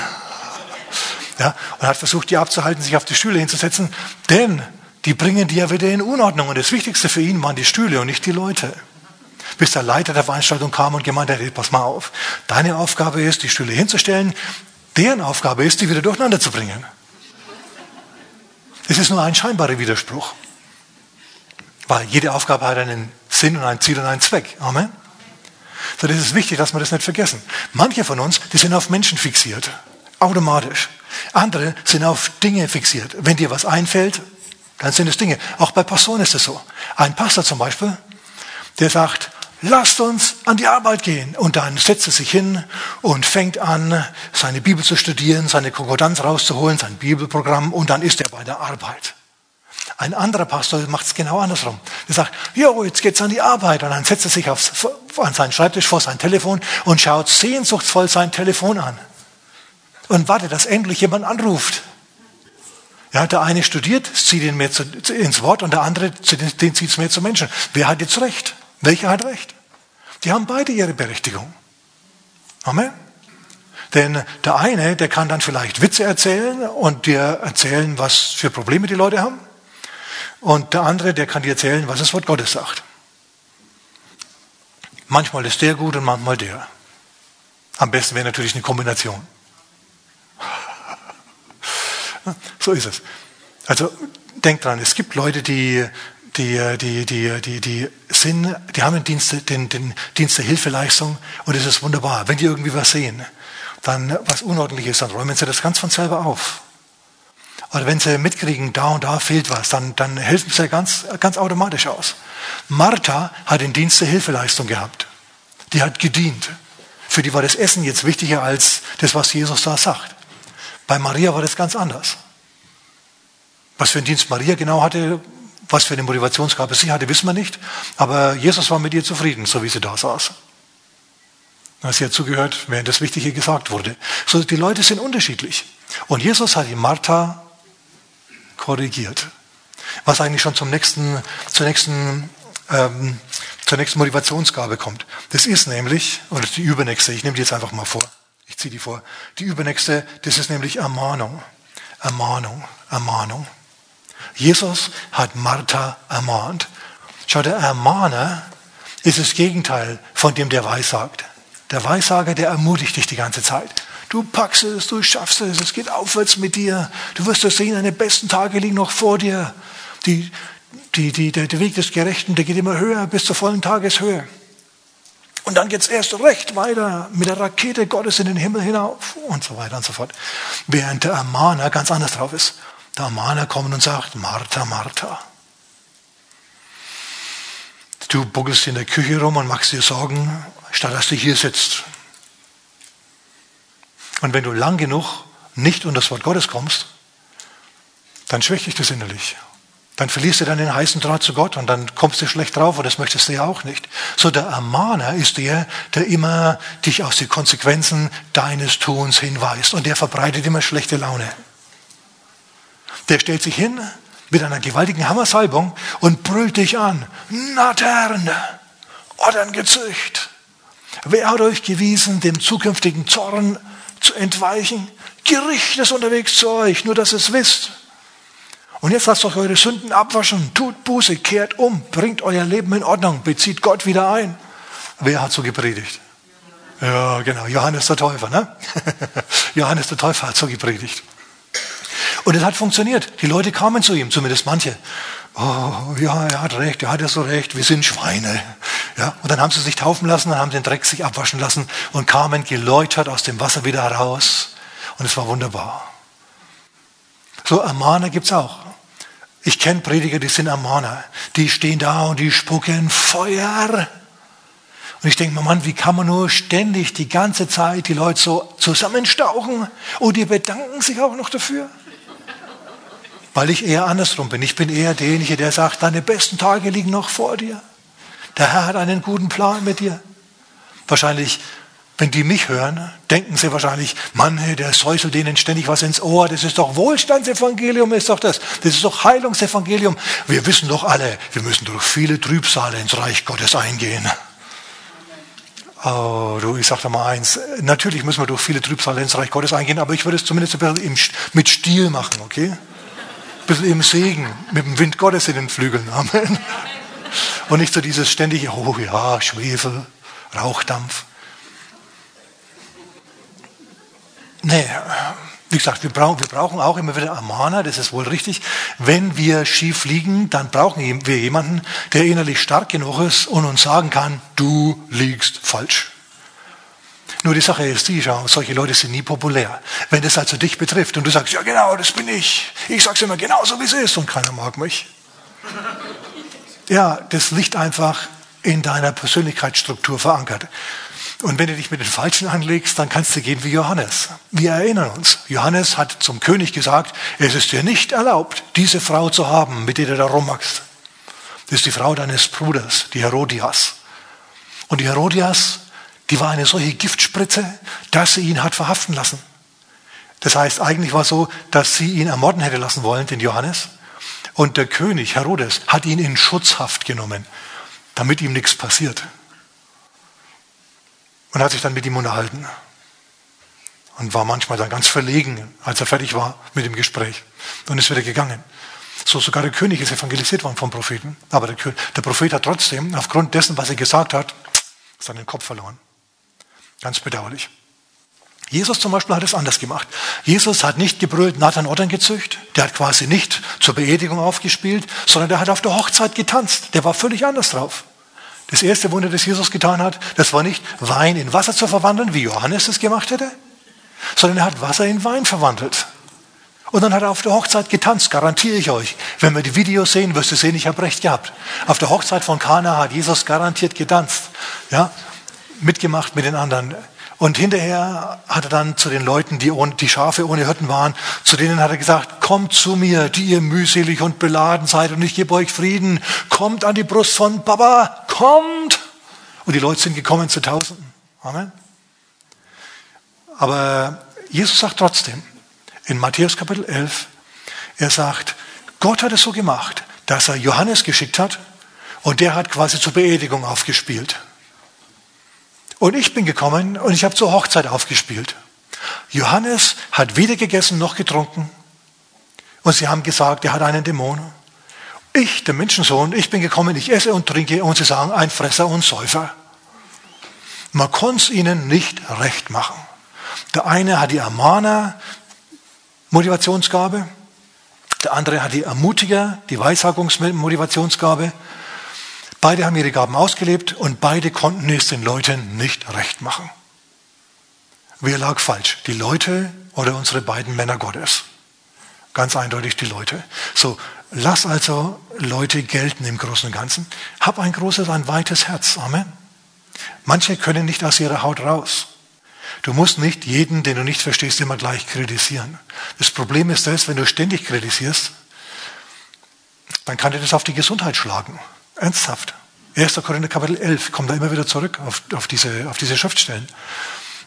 Ja, und hat versucht, die abzuhalten, sich auf die Stühle hinzusetzen, denn die bringen die ja wieder in Unordnung. Und das Wichtigste für ihn waren die Stühle und nicht die Leute. Bis der Leiter der Veranstaltung kam und gemeint hat, pass mal auf, deine Aufgabe ist, die Stühle hinzustellen, deren Aufgabe ist, die wieder durcheinander zu bringen. Es ist nur ein scheinbarer Widerspruch. Weil jede Aufgabe hat einen Sinn und ein Ziel und einen Zweck. Amen. So, das ist wichtig, dass wir das nicht vergessen. Manche von uns, die sind auf Menschen fixiert. Automatisch. Andere sind auf Dinge fixiert. Wenn dir was einfällt, dann sind es Dinge. Auch bei Pastoren ist es so. Ein Pastor zum Beispiel, der sagt, lasst uns an die Arbeit gehen. Und dann setzt er sich hin und fängt an, seine Bibel zu studieren, seine Konkordanz rauszuholen, sein Bibelprogramm und dann ist er bei der Arbeit. Ein anderer Pastor macht es genau andersrum. Er sagt, jo, jetzt geht's an die Arbeit. Und dann setzt er sich aufs, an seinen Schreibtisch vor sein Telefon und schaut sehnsuchtsvoll sein Telefon an. Und wartet, dass endlich jemand anruft. Ja, der eine studiert, zieht ihn mehr zu, ins Wort und der andere, den zieht es mehr zu Menschen. Wer hat jetzt recht? Welcher hat recht? Die haben beide ihre Berechtigung. Amen. Denn der eine, der kann dann vielleicht Witze erzählen und dir erzählen, was für Probleme die Leute haben. Und der andere, der kann dir erzählen, was das Wort Gottes sagt. Manchmal ist der gut und manchmal der. Am besten wäre natürlich eine Kombination. So ist es. Also denkt dran, es gibt Leute, die, die, die, die, die, die, sind, die haben den Dienst, den, den Dienst der Hilfeleistung und es ist wunderbar. Wenn die irgendwie was sehen, dann was unordentlich ist, dann räumen sie das ganz von selber auf. Oder wenn sie mitkriegen, da und da fehlt was, dann, dann helfen sie ganz, ganz automatisch aus. Martha hat den Dienst der Hilfeleistung gehabt. Die hat gedient. Für die war das Essen jetzt wichtiger als das, was Jesus da sagt. Bei Maria war das ganz anders. Was für einen Dienst Maria genau hatte, was für eine Motivationsgabe sie hatte, wissen wir nicht. Aber Jesus war mit ihr zufrieden, so wie sie da saß. Sie hat zugehört, während das Wichtige gesagt wurde. So, die Leute sind unterschiedlich. Und Jesus hat die Martha korrigiert. Was eigentlich schon zum nächsten, zur, nächsten, ähm, zur nächsten Motivationsgabe kommt. Das ist nämlich, oder die übernächste, ich nehme die jetzt einfach mal vor. Ich ziehe die vor. Die übernächste, das ist nämlich Ermahnung. Ermahnung, Ermahnung. Jesus hat Martha ermahnt. Schau, der Ermahner ist das Gegenteil von dem, der Weissagt. Der Weissager, der ermutigt dich die ganze Zeit. Du packst es, du schaffst es, es geht aufwärts mit dir. Du wirst es sehen, deine besten Tage liegen noch vor dir. Die, die, die, der, der Weg des Gerechten, der geht immer höher bis zur vollen Tageshöhe. Und dann geht es erst recht weiter mit der Rakete Gottes in den Himmel hinauf und so weiter und so fort. Während der Ermahner ganz anders drauf ist. Der Ermahner kommt und sagt, Martha, Martha. Du buckelst in der Küche rum und machst dir Sorgen, statt dass du hier sitzt und wenn du lang genug nicht unter das Wort Gottes kommst, dann schwächt dich das innerlich. Dann verlierst du deinen heißen Draht zu Gott und dann kommst du schlecht drauf und das möchtest du ja auch nicht. So der Ermahner ist der, der immer dich aus den Konsequenzen deines Tuns hinweist und der verbreitet immer schlechte Laune. Der stellt sich hin mit einer gewaltigen Hammersalbung und brüllt dich an. Nattern, Ottern gezücht. Wer hat euch gewiesen, dem zukünftigen Zorn zu entweichen. Gericht ist unterwegs zu euch, nur dass ihr es wisst. Und jetzt lasst euch eure Sünden abwaschen, tut Buße, kehrt um, bringt euer Leben in Ordnung, bezieht Gott wieder ein. Wer hat so gepredigt? Ja, genau, Johannes der Täufer, ne? Johannes der Täufer hat so gepredigt. Und es hat funktioniert. Die Leute kamen zu ihm, zumindest manche. Oh, ja, er hat recht, er hat ja so recht, wir sind Schweine. Ja, und dann haben sie sich taufen lassen, dann haben den Dreck sich abwaschen lassen und kamen geläutert aus dem Wasser wieder heraus. Und es war wunderbar. So Ermahner gibt's auch. Ich kenne Prediger, die sind Ermahner. Die stehen da und die spucken Feuer. Und ich denke mir, Mann, wie kann man nur ständig die ganze Zeit die Leute so zusammenstauchen und die bedanken sich auch noch dafür? Weil ich eher andersrum bin. Ich bin eher derjenige, der sagt, deine besten Tage liegen noch vor dir. Der Herr hat einen guten Plan mit dir. Wahrscheinlich, wenn die mich hören, denken sie wahrscheinlich, Mann, der säuselt denen ständig was ins Ohr. Das ist doch Wohlstandsevangelium, ist doch das. Das ist doch Heilungsevangelium. Wir wissen doch alle, wir müssen durch viele Trübsale ins Reich Gottes eingehen. Oh, du, ich sag dir mal eins. Natürlich müssen wir durch viele Trübsale ins Reich Gottes eingehen, aber ich würde es zumindest mit Stil machen, okay? Bisschen im Segen, mit dem Wind Gottes in den Flügeln. Amen. Und nicht so dieses ständige, oh ja, Schwefel, Rauchdampf. Nee, wie gesagt, wir brauchen, wir brauchen auch immer wieder Amana, das ist wohl richtig. Wenn wir schief liegen, dann brauchen wir jemanden, der innerlich stark genug ist und uns sagen kann, du liegst falsch. Nur die Sache ist die, schau, solche Leute sind nie populär. Wenn das also dich betrifft und du sagst, ja genau, das bin ich. Ich sag's immer genauso, wie es ist und keiner mag mich. Ja, das liegt einfach in deiner Persönlichkeitsstruktur verankert. Und wenn du dich mit den Falschen anlegst, dann kannst du gehen wie Johannes. Wir erinnern uns, Johannes hat zum König gesagt, es ist dir nicht erlaubt, diese Frau zu haben, mit der du da rummachst. Das ist die Frau deines Bruders, die Herodias. Und die Herodias, die war eine solche Giftspritze, dass sie ihn hat verhaften lassen. Das heißt, eigentlich war es so, dass sie ihn ermorden hätte lassen wollen, den Johannes. Und der König Herodes hat ihn in Schutzhaft genommen, damit ihm nichts passiert und hat sich dann mit ihm unterhalten. Und war manchmal dann ganz verlegen, als er fertig war mit dem Gespräch. Und ist wieder gegangen. So sogar der König ist evangelisiert worden vom Propheten. Aber der, der Prophet hat trotzdem, aufgrund dessen, was er gesagt hat, seinen Kopf verloren. Ganz bedauerlich. Jesus zum Beispiel hat es anders gemacht. Jesus hat nicht gebrüllt, Nathan Ottern gezücht. Der hat quasi nicht zur Beerdigung aufgespielt, sondern der hat auf der Hochzeit getanzt. Der war völlig anders drauf. Das erste Wunder, das Jesus getan hat, das war nicht Wein in Wasser zu verwandeln, wie Johannes es gemacht hätte, sondern er hat Wasser in Wein verwandelt. Und dann hat er auf der Hochzeit getanzt, garantiere ich euch. Wenn wir die Videos sehen, wirst du sehen, ich habe recht gehabt. Auf der Hochzeit von Kana hat Jesus garantiert getanzt. Ja, mitgemacht mit den anderen. Und hinterher hat er dann zu den Leuten, die, ohne, die Schafe ohne Hirten waren, zu denen hat er gesagt, kommt zu mir, die ihr mühselig und beladen seid und ich gebe euch Frieden. Kommt an die Brust von Baba, kommt. Und die Leute sind gekommen zu Tausenden. Amen. Aber Jesus sagt trotzdem, in Matthäus Kapitel 11, er sagt, Gott hat es so gemacht, dass er Johannes geschickt hat und der hat quasi zur Beerdigung aufgespielt. Und ich bin gekommen und ich habe zur Hochzeit aufgespielt. Johannes hat weder gegessen noch getrunken. Und sie haben gesagt, er hat einen Dämon. Ich, der Menschensohn, ich bin gekommen, ich esse und trinke und sie sagen, ein Fresser und Säufer. Man konnte es ihnen nicht recht machen. Der eine hat die Amana, Motivationsgabe. Der andere hat die Ermutiger, die Weissagungsmotivationsgabe. Beide haben ihre Gaben ausgelebt und beide konnten es den Leuten nicht recht machen. Wer lag falsch? Die Leute oder unsere beiden Männer Gottes? Ganz eindeutig die Leute. So, lass also Leute gelten im Großen und Ganzen. Hab ein großes, ein weites Herz. Amen. Manche können nicht aus ihrer Haut raus. Du musst nicht jeden, den du nicht verstehst, immer gleich kritisieren. Das Problem ist das, wenn du ständig kritisierst, dann kann dir das auf die Gesundheit schlagen. Ernsthaft. 1. Korinther Kapitel 11, kommt da immer wieder zurück auf, auf, diese, auf diese Schriftstellen.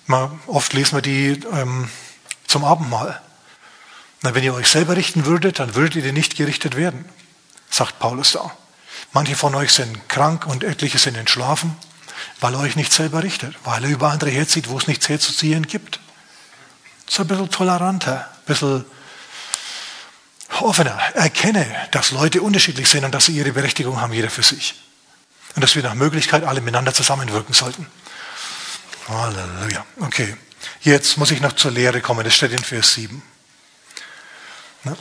Mal, oft lesen wir die ähm, zum Abendmahl. Na, wenn ihr euch selber richten würdet, dann würdet ihr nicht gerichtet werden, sagt Paulus da. Manche von euch sind krank und etliche sind entschlafen, weil ihr euch nicht selber richtet, weil ihr über andere herzieht, wo es nichts herzuziehen gibt. So ein bisschen toleranter, ein bisschen offener, erkenne, dass Leute unterschiedlich sind und dass sie ihre Berechtigung haben, jeder für sich. Und dass wir nach Möglichkeit alle miteinander zusammenwirken sollten. Halleluja. Okay. Jetzt muss ich noch zur Lehre kommen. Das steht in Vers 7. Ne?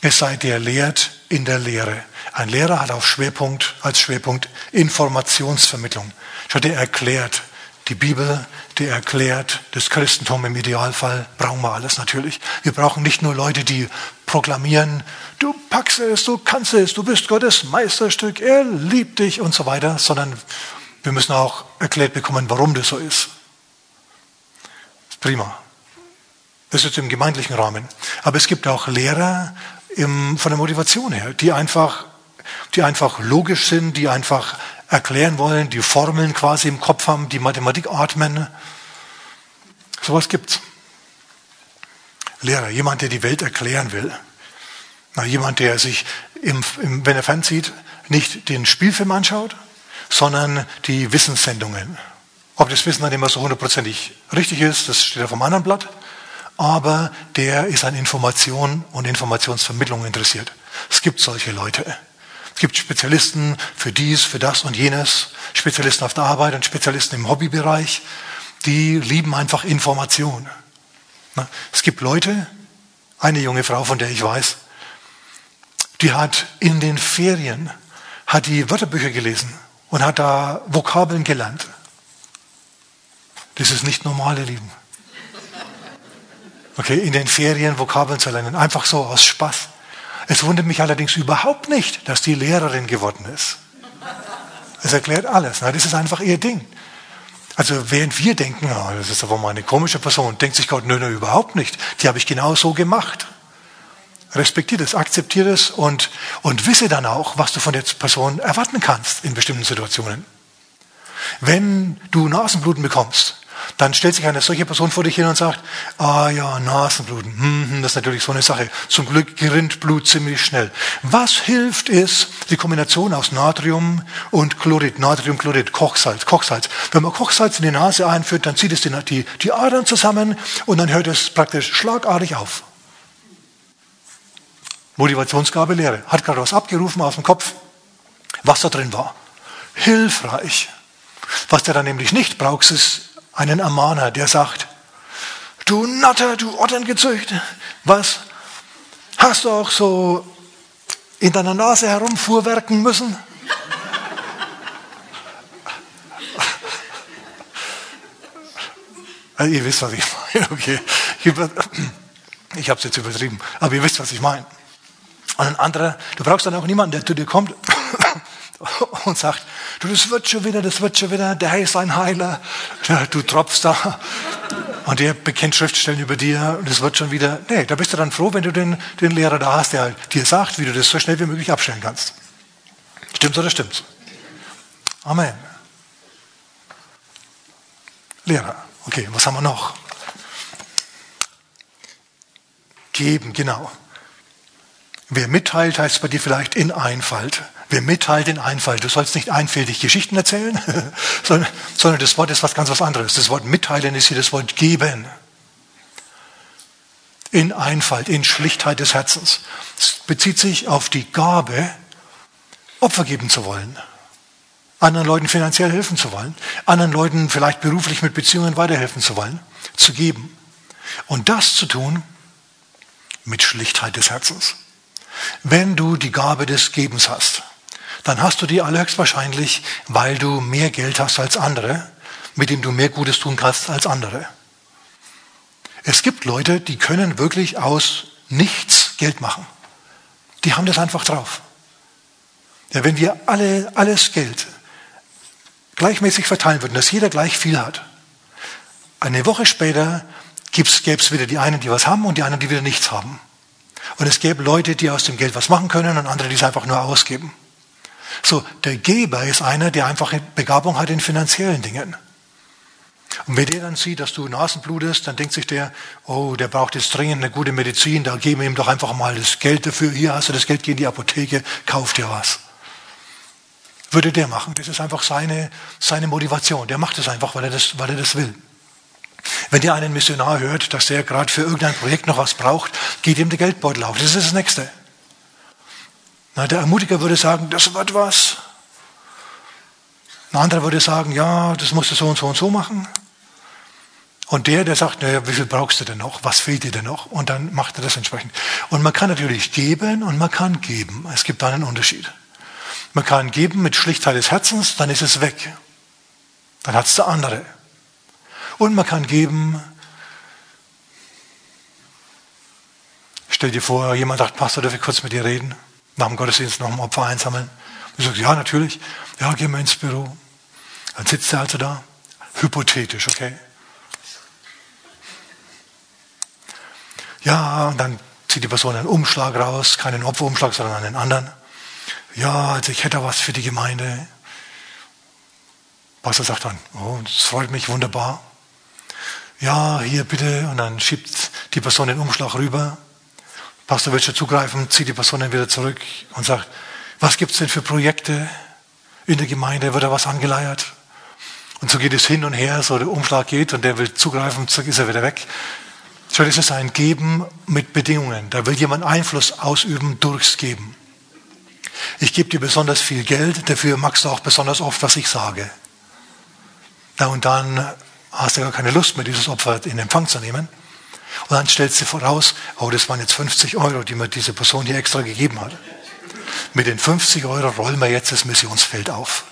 Es sei der lehrt in der Lehre. Ein Lehrer hat auf Schwerpunkt, als Schwerpunkt Informationsvermittlung. Schau, der erklärt, die Bibel, die erklärt, das Christentum im Idealfall, brauchen wir alles natürlich. Wir brauchen nicht nur Leute, die proklamieren, du packst es, du kannst es, du bist Gottes Meisterstück, er liebt dich und so weiter, sondern wir müssen auch erklärt bekommen, warum das so ist. Prima. Das ist im gemeindlichen Rahmen. Aber es gibt auch Lehrer im, von der Motivation her, die einfach, die einfach logisch sind, die einfach erklären wollen, die Formeln quasi im Kopf haben, die Mathematik atmen. Sowas gibt's. Lehrer, jemand, der die Welt erklären will. Na, jemand, der sich, im, im, wenn er fernzieht, nicht den Spielfilm anschaut, sondern die Wissenssendungen. Ob das Wissen dann immer so hundertprozentig richtig ist, das steht auf einem anderen Blatt. Aber der ist an Information und Informationsvermittlung interessiert. Es gibt solche Leute. Es gibt Spezialisten für dies, für das und jenes, Spezialisten auf der Arbeit und Spezialisten im Hobbybereich. Die lieben einfach Information. Es gibt Leute, eine junge Frau, von der ich weiß, die hat in den Ferien hat die Wörterbücher gelesen und hat da Vokabeln gelernt. Das ist nicht normal, ihr Lieben. Okay, in den Ferien Vokabeln zu lernen, einfach so aus Spaß. Es wundert mich allerdings überhaupt nicht, dass die Lehrerin geworden ist. Das erklärt alles. Das ist einfach ihr Ding. Also während wir denken, oh, das ist aber mal eine komische Person, denkt sich Gott, nö, nö, überhaupt nicht. Die habe ich genau so gemacht. Respektiere es, akzeptiere es und, und wisse dann auch, was du von der Person erwarten kannst in bestimmten Situationen. Wenn du Nasenbluten bekommst, dann stellt sich eine solche Person vor dich hin und sagt, ah ja, Nasenbluten, hm, hm, das ist natürlich so eine Sache. Zum Glück gerinnt Blut ziemlich schnell. Was hilft ist die Kombination aus Natrium und Chlorid, Natriumchlorid, Kochsalz, Kochsalz. Wenn man Kochsalz in die Nase einführt, dann zieht es die, die, die Adern zusammen und dann hört es praktisch schlagartig auf. Motivationsgabe Lehre. Hat gerade was abgerufen aus dem Kopf, was da drin war. Hilfreich. Was der dann nämlich nicht braucht, ist einen Ermahner, der sagt, du Natter, du Otterngezücht, was hast du auch so in deiner Nase herumfuhrwerken müssen? Also ihr wisst, was ich meine. Okay. Ich habe es jetzt übertrieben, aber ihr wisst, was ich meine. Und ein anderer, du brauchst dann auch niemanden, der zu dir kommt und sagt, du, das wird schon wieder, das wird schon wieder, der ist ein Heiler, du tropfst da und der bekennt Schriftstellen über dir und es wird schon wieder, nee, da bist du dann froh, wenn du den, den Lehrer da hast, der dir sagt, wie du das so schnell wie möglich abstellen kannst. Stimmt's oder stimmt's? Amen. Lehrer. Okay, was haben wir noch? Geben, genau. Wer mitteilt, heißt bei dir vielleicht in Einfalt. Wer mitteilt in Einfalt. Du sollst nicht einfältig Geschichten erzählen, sondern, sondern das Wort ist was ganz was anderes. Das Wort mitteilen ist hier das Wort geben. In Einfalt, in Schlichtheit des Herzens. Es bezieht sich auf die Gabe, Opfer geben zu wollen. Anderen Leuten finanziell helfen zu wollen. Anderen Leuten vielleicht beruflich mit Beziehungen weiterhelfen zu wollen. Zu geben. Und das zu tun mit Schlichtheit des Herzens. Wenn du die Gabe des Gebens hast, dann hast du die allerhöchstwahrscheinlich, weil du mehr Geld hast als andere, mit dem du mehr Gutes tun kannst als andere. Es gibt Leute, die können wirklich aus nichts Geld machen. Die haben das einfach drauf. Ja, wenn wir alle, alles Geld gleichmäßig verteilen würden, dass jeder gleich viel hat, eine Woche später gäbe es wieder die einen, die was haben und die anderen, die wieder nichts haben. Und es gäbe Leute, die aus dem Geld was machen können und andere, die es einfach nur ausgeben. So, der Geber ist einer, der einfach Begabung hat in finanziellen Dingen. Und wenn der dann sieht, dass du Nasenblutest, dann denkt sich der, oh, der braucht jetzt dringend eine gute Medizin, da geben wir ihm doch einfach mal das Geld dafür. Hier hast du das Geld, geh in die Apotheke, kauf dir was. Würde der machen. Das ist einfach seine, seine Motivation. Der macht es einfach, weil er das, weil er das will. Wenn ihr einen Missionar hört, dass der gerade für irgendein Projekt noch was braucht, geht ihm der Geldbeutel auf. Das ist das Nächste. Na, der Ermutiger würde sagen, das wird was. Ein anderer würde sagen, ja, das musst du so und so und so machen. Und der, der sagt, naja, wie viel brauchst du denn noch? Was fehlt dir denn noch? Und dann macht er das entsprechend. Und man kann natürlich geben und man kann geben. Es gibt da einen Unterschied. Man kann geben mit Schlichtheit des Herzens, dann ist es weg. Dann hat es der andere. Und man kann geben. Stell dir vor, jemand sagt, Pastor, darf ich kurz mit dir reden? Nach dem Gottesdienst noch ein Opfer einsammeln. Du sagst, ja, natürlich. Ja, gehen wir ins Büro. Dann sitzt er also da. Hypothetisch, okay? Ja, und dann zieht die Person einen Umschlag raus, keinen Opferumschlag, sondern einen anderen. Ja, also ich hätte was für die Gemeinde. Pastor sagt dann, oh, das freut mich, wunderbar. Ja, hier bitte. Und dann schiebt die Person den Umschlag rüber. Pastor will schon zugreifen, zieht die Person dann wieder zurück und sagt, was gibt es denn für Projekte in der Gemeinde? Wird da was angeleiert? Und so geht es hin und her, so der Umschlag geht und der will zugreifen, zack ist er wieder weg. Das ist ein Geben mit Bedingungen. Da will jemand Einfluss ausüben durchs Geben. Ich gebe dir besonders viel Geld, dafür magst du auch besonders oft, was ich sage. Na, und dann hast du gar keine Lust mehr, dieses Opfer in Empfang zu nehmen. Und dann stellst du voraus, oh, das waren jetzt 50 Euro, die mir diese Person hier extra gegeben hat. Mit den 50 Euro rollen wir jetzt das Missionsfeld auf.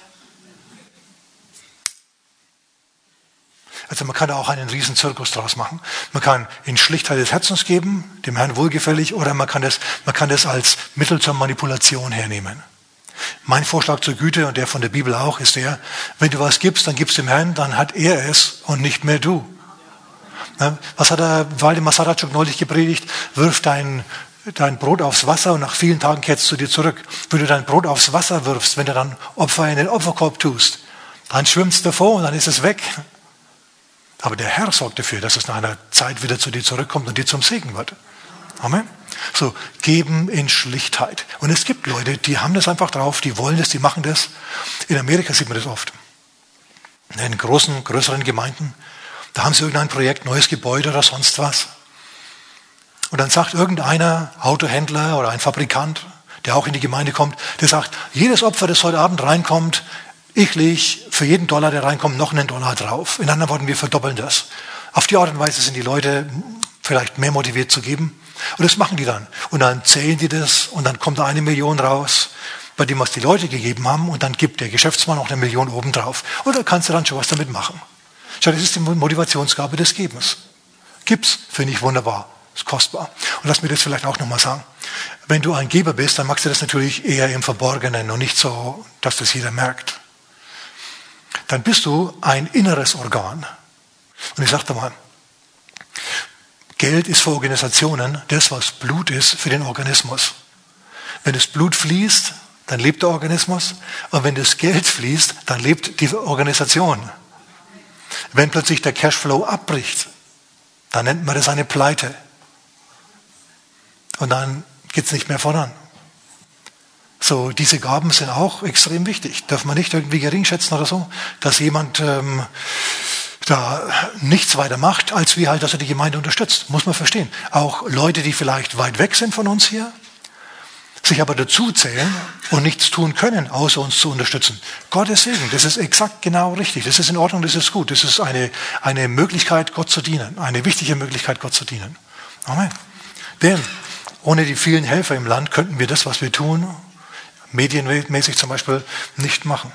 Also man kann da auch einen riesen Zirkus draus machen. Man kann in Schlichtheit des Herzens geben, dem Herrn wohlgefällig, oder man kann das, man kann das als Mittel zur Manipulation hernehmen. Mein Vorschlag zur Güte und der von der Bibel auch ist der, wenn du was gibst, dann gibst dem Herrn, dann hat er es und nicht mehr du. Was hat er, Waldemar Saratschuk neulich gepredigt? Wirf dein, dein Brot aufs Wasser und nach vielen Tagen kehrst du dir zurück. Wenn du dein Brot aufs Wasser wirfst, wenn du dann Opfer in den Opferkorb tust, dann schwimmst du vor und dann ist es weg. Aber der Herr sorgt dafür, dass es nach einer Zeit wieder zu dir zurückkommt und dir zum Segen wird. Amen. So, geben in Schlichtheit. Und es gibt Leute, die haben das einfach drauf, die wollen das, die machen das. In Amerika sieht man das oft. In großen, größeren Gemeinden, da haben sie irgendein Projekt, neues Gebäude oder sonst was. Und dann sagt irgendeiner, Autohändler oder ein Fabrikant, der auch in die Gemeinde kommt, der sagt, jedes Opfer, das heute Abend reinkommt, ich lege für jeden Dollar, der reinkommt, noch einen Dollar drauf. In anderen Worten, wir verdoppeln das. Auf die Art und Weise sind die Leute vielleicht mehr motiviert zu geben. Und das machen die dann. Und dann zählen die das und dann kommt da eine Million raus, bei dem, was die Leute gegeben haben. Und dann gibt der Geschäftsmann noch eine Million obendrauf. Und da kannst du dann schon was damit machen. Schau, das ist die Motivationsgabe des Gebens. Gib's, finde ich wunderbar. Ist kostbar. Und lass mir das vielleicht auch nochmal sagen. Wenn du ein Geber bist, dann machst du das natürlich eher im Verborgenen und nicht so, dass das jeder merkt dann bist du ein inneres Organ. Und ich sagte mal, Geld ist für Organisationen das, was Blut ist für den Organismus. Wenn das Blut fließt, dann lebt der Organismus. Und wenn das Geld fließt, dann lebt die Organisation. Wenn plötzlich der Cashflow abbricht, dann nennt man das eine Pleite. Und dann geht es nicht mehr voran. So, diese Gaben sind auch extrem wichtig. Darf man nicht irgendwie gering schätzen oder so, dass jemand ähm, da nichts weiter macht, als wie halt, dass er die Gemeinde unterstützt. Muss man verstehen. Auch Leute, die vielleicht weit weg sind von uns hier, sich aber dazu zählen und nichts tun können, außer uns zu unterstützen. Gottes Segen, das ist exakt genau richtig. Das ist in Ordnung, das ist gut. Das ist eine, eine Möglichkeit, Gott zu dienen. Eine wichtige Möglichkeit, Gott zu dienen. Amen. Denn ohne die vielen Helfer im Land könnten wir das, was wir tun, medienmäßig zum Beispiel nicht machen.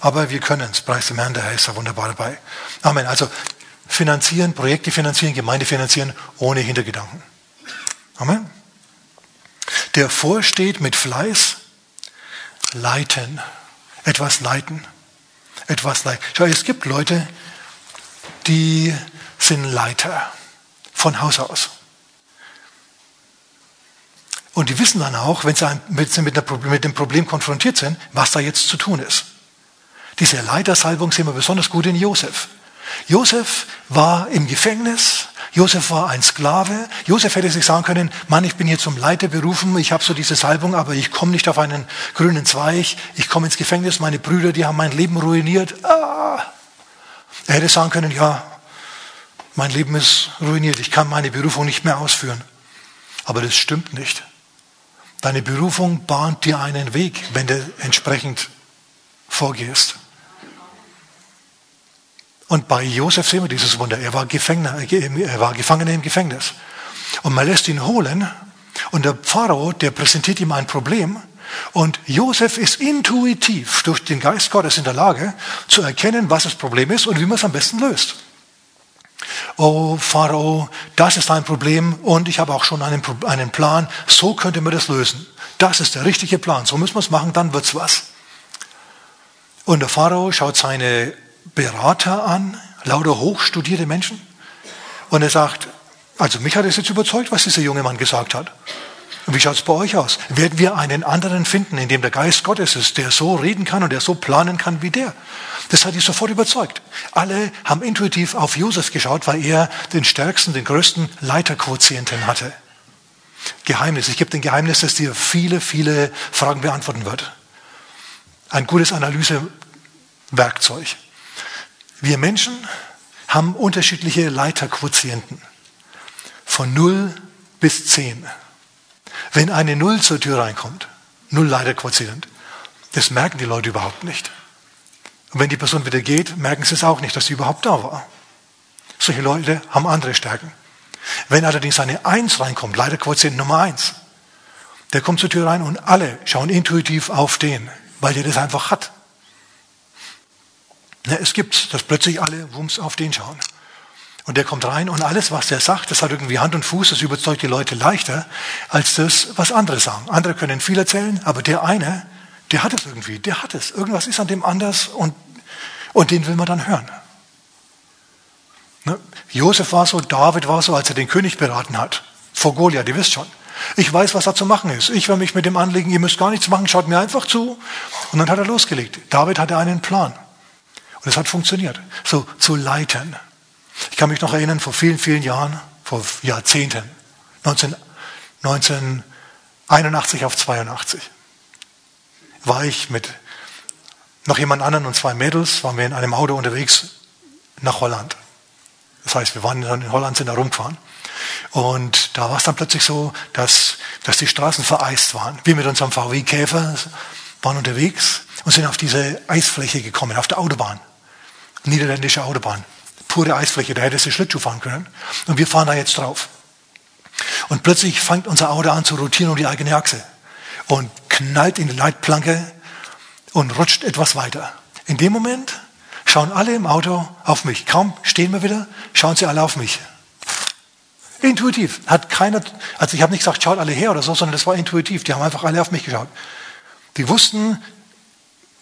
Aber wir können es. Preis dem Herrn, der Herr ist da wunderbar dabei. Amen. Also finanzieren, Projekte finanzieren, Gemeinde finanzieren, ohne Hintergedanken. Amen. Der vorsteht mit Fleiß, leiten. Etwas leiten. Etwas leiten. Schau, es gibt Leute, die sind Leiter von Haus aus. Und die wissen dann auch, wenn sie mit, dem Problem konfrontiert sind, was da jetzt zu tun ist. Diese Leitersalbung sehen wir besonders gut in Josef. Josef war im Gefängnis, Josef war ein Sklave. Josef hätte sich sagen können, Mann, ich bin hier zum Leiter berufen, ich habe so diese Salbung, aber ich komme nicht auf einen grünen Zweig, ich komme ins Gefängnis, meine Brüder, die haben mein Leben ruiniert. Ah. Er hätte sagen können, ja, mein Leben ist ruiniert, ich kann meine Berufung nicht mehr ausführen. Aber das stimmt nicht. Deine Berufung bahnt dir einen Weg, wenn du entsprechend vorgehst. Und bei Josef sehen wir dieses Wunder. Er war, Gefängner, er war Gefangener im Gefängnis. Und man lässt ihn holen. Und der Pharao, der präsentiert ihm ein Problem. Und Josef ist intuitiv durch den Geist Gottes in der Lage zu erkennen, was das Problem ist und wie man es am besten löst oh Pharao, das ist ein Problem und ich habe auch schon einen, einen Plan, so könnte man das lösen. Das ist der richtige Plan, so müssen wir es machen, dann wird es was. Und der Pharao schaut seine Berater an, lauter hochstudierte Menschen, und er sagt, Also mich hat es jetzt überzeugt, was dieser junge Mann gesagt hat. Wie schaut es bei euch aus? Werden wir einen anderen finden, in dem der Geist Gottes ist, der so reden kann und der so planen kann wie der? Das hat ihn sofort überzeugt. Alle haben intuitiv auf Josef geschaut, weil er den stärksten, den größten Leiterquotienten hatte. Geheimnis. Ich gebe den Geheimnis, das dir viele, viele Fragen beantworten wird. Ein gutes Analysewerkzeug. Wir Menschen haben unterschiedliche Leiterquotienten. Von 0 bis 10. Wenn eine 0 zur Tür reinkommt, 0 Leiterquotient, das merken die Leute überhaupt nicht. Und wenn die Person wieder geht, merken sie es auch nicht, dass sie überhaupt da war. Solche Leute haben andere Stärken. Wenn allerdings eine Eins reinkommt, leider Quotient Nummer eins, der kommt zur Tür rein und alle schauen intuitiv auf den, weil der das einfach hat. Es gibt, dass plötzlich alle Wumms auf den schauen. Und der kommt rein und alles, was der sagt, das hat irgendwie Hand und Fuß, das überzeugt die Leute leichter, als das, was andere sagen. Andere können viel erzählen, aber der eine, der hat es irgendwie, der hat es. Irgendwas ist an dem anders und, und den will man dann hören. Ne? Josef war so, David war so, als er den König beraten hat. Vor Goliath, ihr wisst schon. Ich weiß, was da zu machen ist. Ich werde mich mit dem anlegen, ihr müsst gar nichts machen, schaut mir einfach zu. Und dann hat er losgelegt. David hatte einen Plan. Es hat funktioniert. So zu leiten. Ich kann mich noch erinnern, vor vielen, vielen Jahren, vor Jahrzehnten, 19, 1981 auf 82, war ich mit noch jemand anderen und zwei Mädels, waren wir in einem Auto unterwegs nach Holland. Das heißt, wir waren in Holland, sind da rumgefahren. Und da war es dann plötzlich so, dass, dass die Straßen vereist waren. Wir mit unserem VW Käfer waren unterwegs und sind auf diese Eisfläche gekommen, auf der Autobahn. Niederländische Autobahn. Pure Eisfläche, da hättest du Schlittschuh fahren können. Und wir fahren da jetzt drauf. Und plötzlich fängt unser Auto an zu rotieren um die eigene Achse. Und knallt in die Leitplanke und rutscht etwas weiter. In dem Moment schauen alle im Auto auf mich. Kaum stehen wir wieder, schauen sie alle auf mich. Intuitiv. Hat keiner, also ich habe nicht gesagt, schaut alle her oder so, sondern das war intuitiv. Die haben einfach alle auf mich geschaut. Die wussten,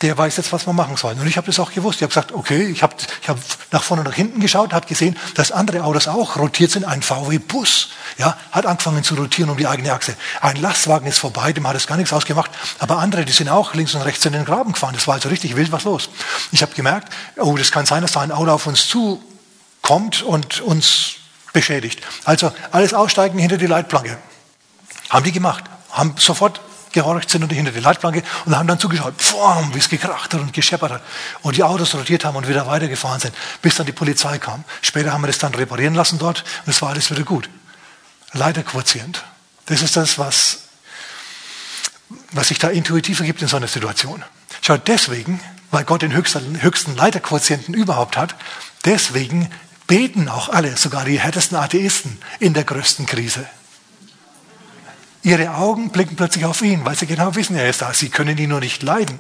der weiß jetzt, was wir machen sollen. Und ich habe das auch gewusst. Ich habe gesagt, okay, ich habe ich hab nach vorne und nach hinten geschaut, habe gesehen, dass andere Autos auch rotiert sind. Ein VW-Bus ja, hat angefangen zu rotieren um die eigene Achse. Ein Lastwagen ist vorbei, dem hat es gar nichts ausgemacht. Aber andere, die sind auch links und rechts in den Graben gefahren. Das war also richtig wild was los. Ich habe gemerkt, oh, das kann sein, dass da ein Auto auf uns zukommt und uns beschädigt. Also alles aussteigen hinter die Leitplanke. Haben die gemacht. Haben sofort gehorcht sind und hinter die Leitplanke und haben dann zugeschaut, wie es gekracht hat und gescheppert hat. Und die Autos rotiert haben und wieder weitergefahren sind, bis dann die Polizei kam. Später haben wir das dann reparieren lassen dort und es war alles wieder gut. Leiterquotient. Das ist das, was, was sich da intuitiv ergibt in so einer Situation. Schaut, deswegen, weil Gott den höchsten, höchsten Leiterquotienten überhaupt hat, deswegen beten auch alle, sogar die härtesten Atheisten, in der größten Krise. Ihre Augen blicken plötzlich auf ihn, weil sie genau wissen, er ist da. Sie können ihn nur nicht leiden.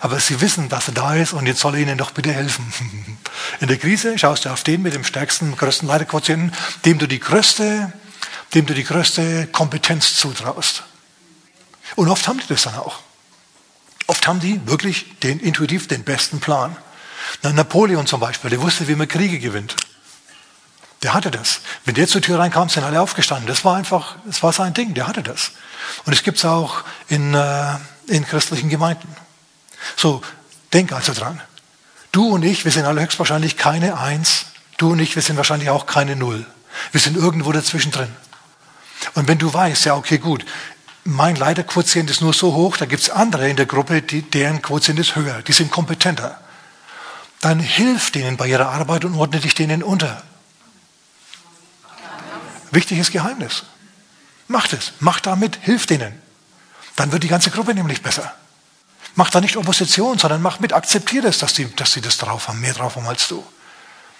Aber sie wissen, dass er da ist und jetzt soll er ihnen doch bitte helfen. In der Krise schaust du auf den mit dem stärksten, größten Leiterquotienten, dem du die größte, dem du die größte Kompetenz zutraust. Und oft haben die das dann auch. Oft haben die wirklich den, intuitiv den besten Plan. Napoleon zum Beispiel, der wusste, wie man Kriege gewinnt. Der hatte das. Wenn der zur Tür reinkam, sind alle aufgestanden. Das war einfach, das war sein Ding. Der hatte das. Und es gibt es auch in, äh, in christlichen Gemeinden. So, denk also dran. Du und ich, wir sind alle höchstwahrscheinlich keine Eins. Du und ich, wir sind wahrscheinlich auch keine Null. Wir sind irgendwo dazwischen drin. Und wenn du weißt, ja, okay, gut, mein Leiterquotient ist nur so hoch, da gibt es andere in der Gruppe, die, deren Quotient ist höher, die sind kompetenter. Dann hilf denen bei ihrer Arbeit und ordne dich denen unter. Wichtiges Geheimnis. Macht es, macht damit, hilft ihnen. Dann wird die ganze Gruppe nämlich besser. Mach da nicht Opposition, sondern mach mit, akzeptiere es, dass sie dass die das drauf haben, mehr drauf haben als du.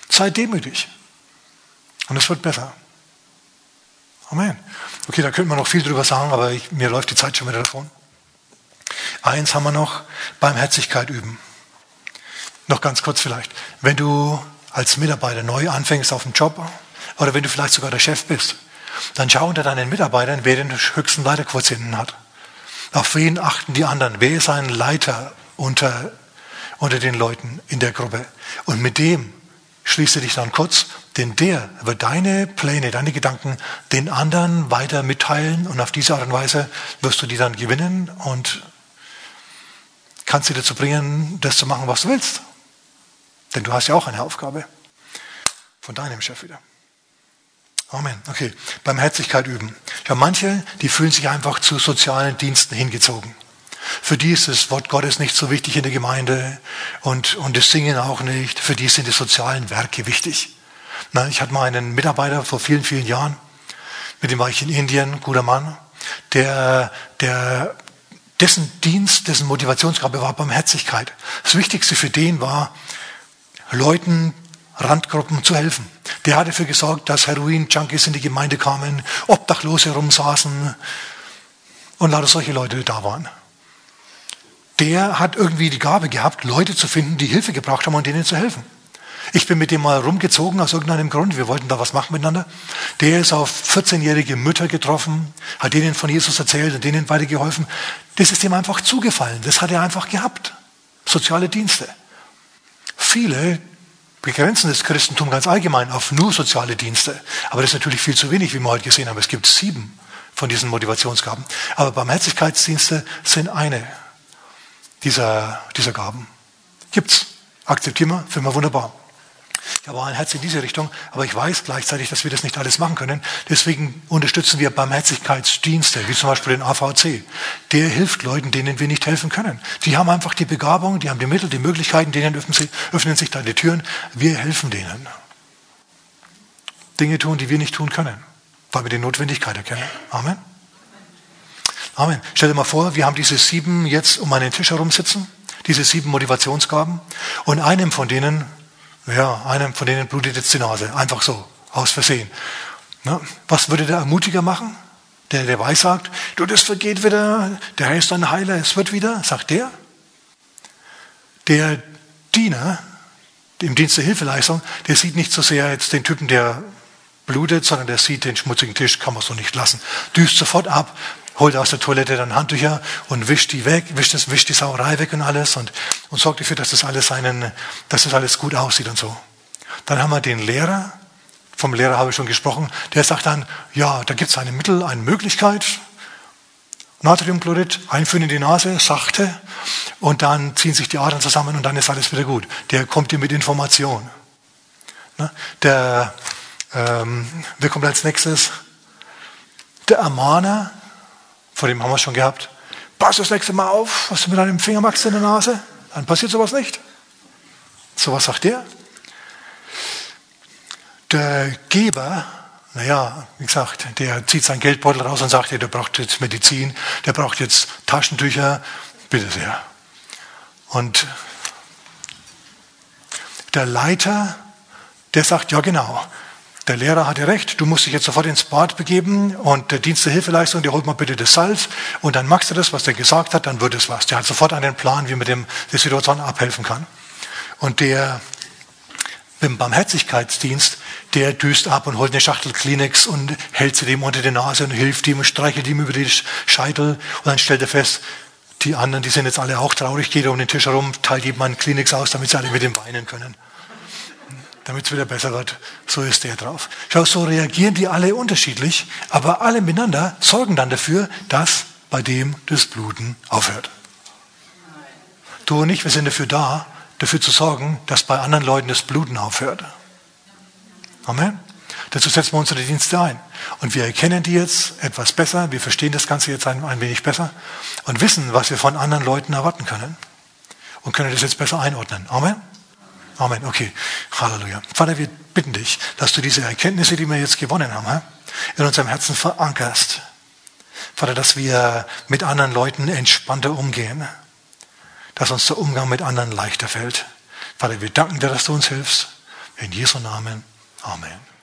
Sei demütig. Und es wird besser. Amen. Okay, da könnte man noch viel drüber sagen, aber ich, mir läuft die Zeit schon wieder davon. Eins haben wir noch, Barmherzigkeit üben. Noch ganz kurz vielleicht. Wenn du als Mitarbeiter neu anfängst auf dem Job, oder wenn du vielleicht sogar der Chef bist, dann schau unter deinen Mitarbeitern, wer den höchsten Leiterquotienten hat. Auf wen achten die anderen? Wer ist ein Leiter unter, unter den Leuten in der Gruppe? Und mit dem schließe dich dann kurz, Denn der wird deine Pläne, deine Gedanken den anderen weiter mitteilen und auf diese Art und Weise wirst du die dann gewinnen und kannst sie dazu bringen, das zu machen, was du willst. Denn du hast ja auch eine Aufgabe von deinem Chef wieder. Amen. Okay. Barmherzigkeit üben. Ja, manche, die fühlen sich einfach zu sozialen Diensten hingezogen. Für die ist das Wort Gottes nicht so wichtig in der Gemeinde und, und das Singen auch nicht. Für die sind die sozialen Werke wichtig. Na, ich hatte mal einen Mitarbeiter vor vielen, vielen Jahren, mit dem war ich in Indien, guter Mann, der, der, dessen Dienst, dessen Motivationsgabe war Barmherzigkeit. Das Wichtigste für den war, Leuten, Randgruppen zu helfen. Der hat dafür gesorgt, dass Heroin-Junkies in die Gemeinde kamen, Obdachlose rumsaßen und lauter solche Leute da waren. Der hat irgendwie die Gabe gehabt, Leute zu finden, die Hilfe gebraucht haben und denen zu helfen. Ich bin mit dem mal rumgezogen aus irgendeinem Grund. Wir wollten da was machen miteinander. Der ist auf 14-jährige Mütter getroffen, hat denen von Jesus erzählt und denen weitergeholfen. Das ist ihm einfach zugefallen. Das hat er einfach gehabt. Soziale Dienste. Viele begrenzen das Christentum ganz allgemein auf nur soziale Dienste. Aber das ist natürlich viel zu wenig, wie wir heute gesehen haben. Es gibt sieben von diesen Motivationsgaben. Aber Barmherzigkeitsdienste sind eine dieser, dieser Gaben. Gibt's. Akzeptieren wir, finden wir wunderbar. Ich habe ein Herz in diese Richtung, aber ich weiß gleichzeitig, dass wir das nicht alles machen können. Deswegen unterstützen wir Barmherzigkeitsdienste, wie zum Beispiel den AVC. Der hilft Leuten, denen wir nicht helfen können. Die haben einfach die Begabung, die haben die Mittel, die Möglichkeiten, denen öffnen, sie, öffnen sich da die Türen. Wir helfen denen. Dinge tun, die wir nicht tun können, weil wir die Notwendigkeit erkennen. Amen. Amen. Stell dir mal vor, wir haben diese sieben jetzt um einen Tisch herum sitzen, diese sieben Motivationsgaben, und einem von denen ja, einem von denen blutet jetzt die Nase. Einfach so, aus Versehen. Na, was würde der Ermutiger machen? Der, der weiß sagt, du, das vergeht wieder, der heißt ein Heiler, es wird wieder, sagt der. Der Diener im Dienst der Hilfeleistung, der sieht nicht so sehr jetzt den Typen, der blutet, sondern der sieht den schmutzigen Tisch, kann man so nicht lassen. Düst sofort ab, holt aus der Toilette dann Handtücher und wischt die weg, wischt, das, wischt die Sauerei weg und alles und, und sorgt dafür, dass das alles seinen, dass das alles gut aussieht und so. Dann haben wir den Lehrer, vom Lehrer habe ich schon gesprochen, der sagt dann, ja, da gibt es ein Mittel, eine Möglichkeit, Natriumchlorid einführen in die Nase, sachte, und dann ziehen sich die Adern zusammen und dann ist alles wieder gut. Der kommt dir mit Information. Ne? Der, ähm, wer kommt als nächstes? Der Ermahner, vor dem haben wir es schon gehabt. Pass das nächste Mal auf, was du mit deinem Finger machst in der Nase. Dann passiert sowas nicht. Sowas sagt der. Der Geber, naja, wie gesagt, der zieht seinen Geldbeutel raus und sagt, der braucht jetzt Medizin, der braucht jetzt Taschentücher, bitte sehr. Und der Leiter, der sagt, ja genau, der Lehrer hatte recht, du musst dich jetzt sofort ins Bad begeben und der Dienst der Hilfeleistung, der holt mal bitte das Salz und dann machst du das, was der gesagt hat, dann wird es was. Der hat sofort einen Plan, wie man dem der Situation abhelfen kann. Und der im Barmherzigkeitsdienst, der düst ab und holt eine Schachtel Kleenex und hält sie dem unter die Nase und hilft ihm und streichelt ihm über den Scheitel und dann stellt er fest, die anderen, die sind jetzt alle auch traurig, geht um den Tisch herum, teilt einen Kleenex aus, damit sie alle mit dem weinen können damit es wieder besser wird. So ist der drauf. Schau, so reagieren die alle unterschiedlich, aber alle miteinander sorgen dann dafür, dass bei dem das Bluten aufhört. Du und ich, wir sind dafür da, dafür zu sorgen, dass bei anderen Leuten das Bluten aufhört. Amen. Dazu setzen wir unsere Dienste ein. Und wir erkennen die jetzt etwas besser, wir verstehen das Ganze jetzt ein, ein wenig besser und wissen, was wir von anderen Leuten erwarten können. Und können das jetzt besser einordnen. Amen. Amen. Okay. Halleluja. Vater, wir bitten dich, dass du diese Erkenntnisse, die wir jetzt gewonnen haben, in unserem Herzen verankerst. Vater, dass wir mit anderen Leuten entspannter umgehen. Dass uns der Umgang mit anderen leichter fällt. Vater, wir danken dir, dass du uns hilfst. In Jesu Namen. Amen.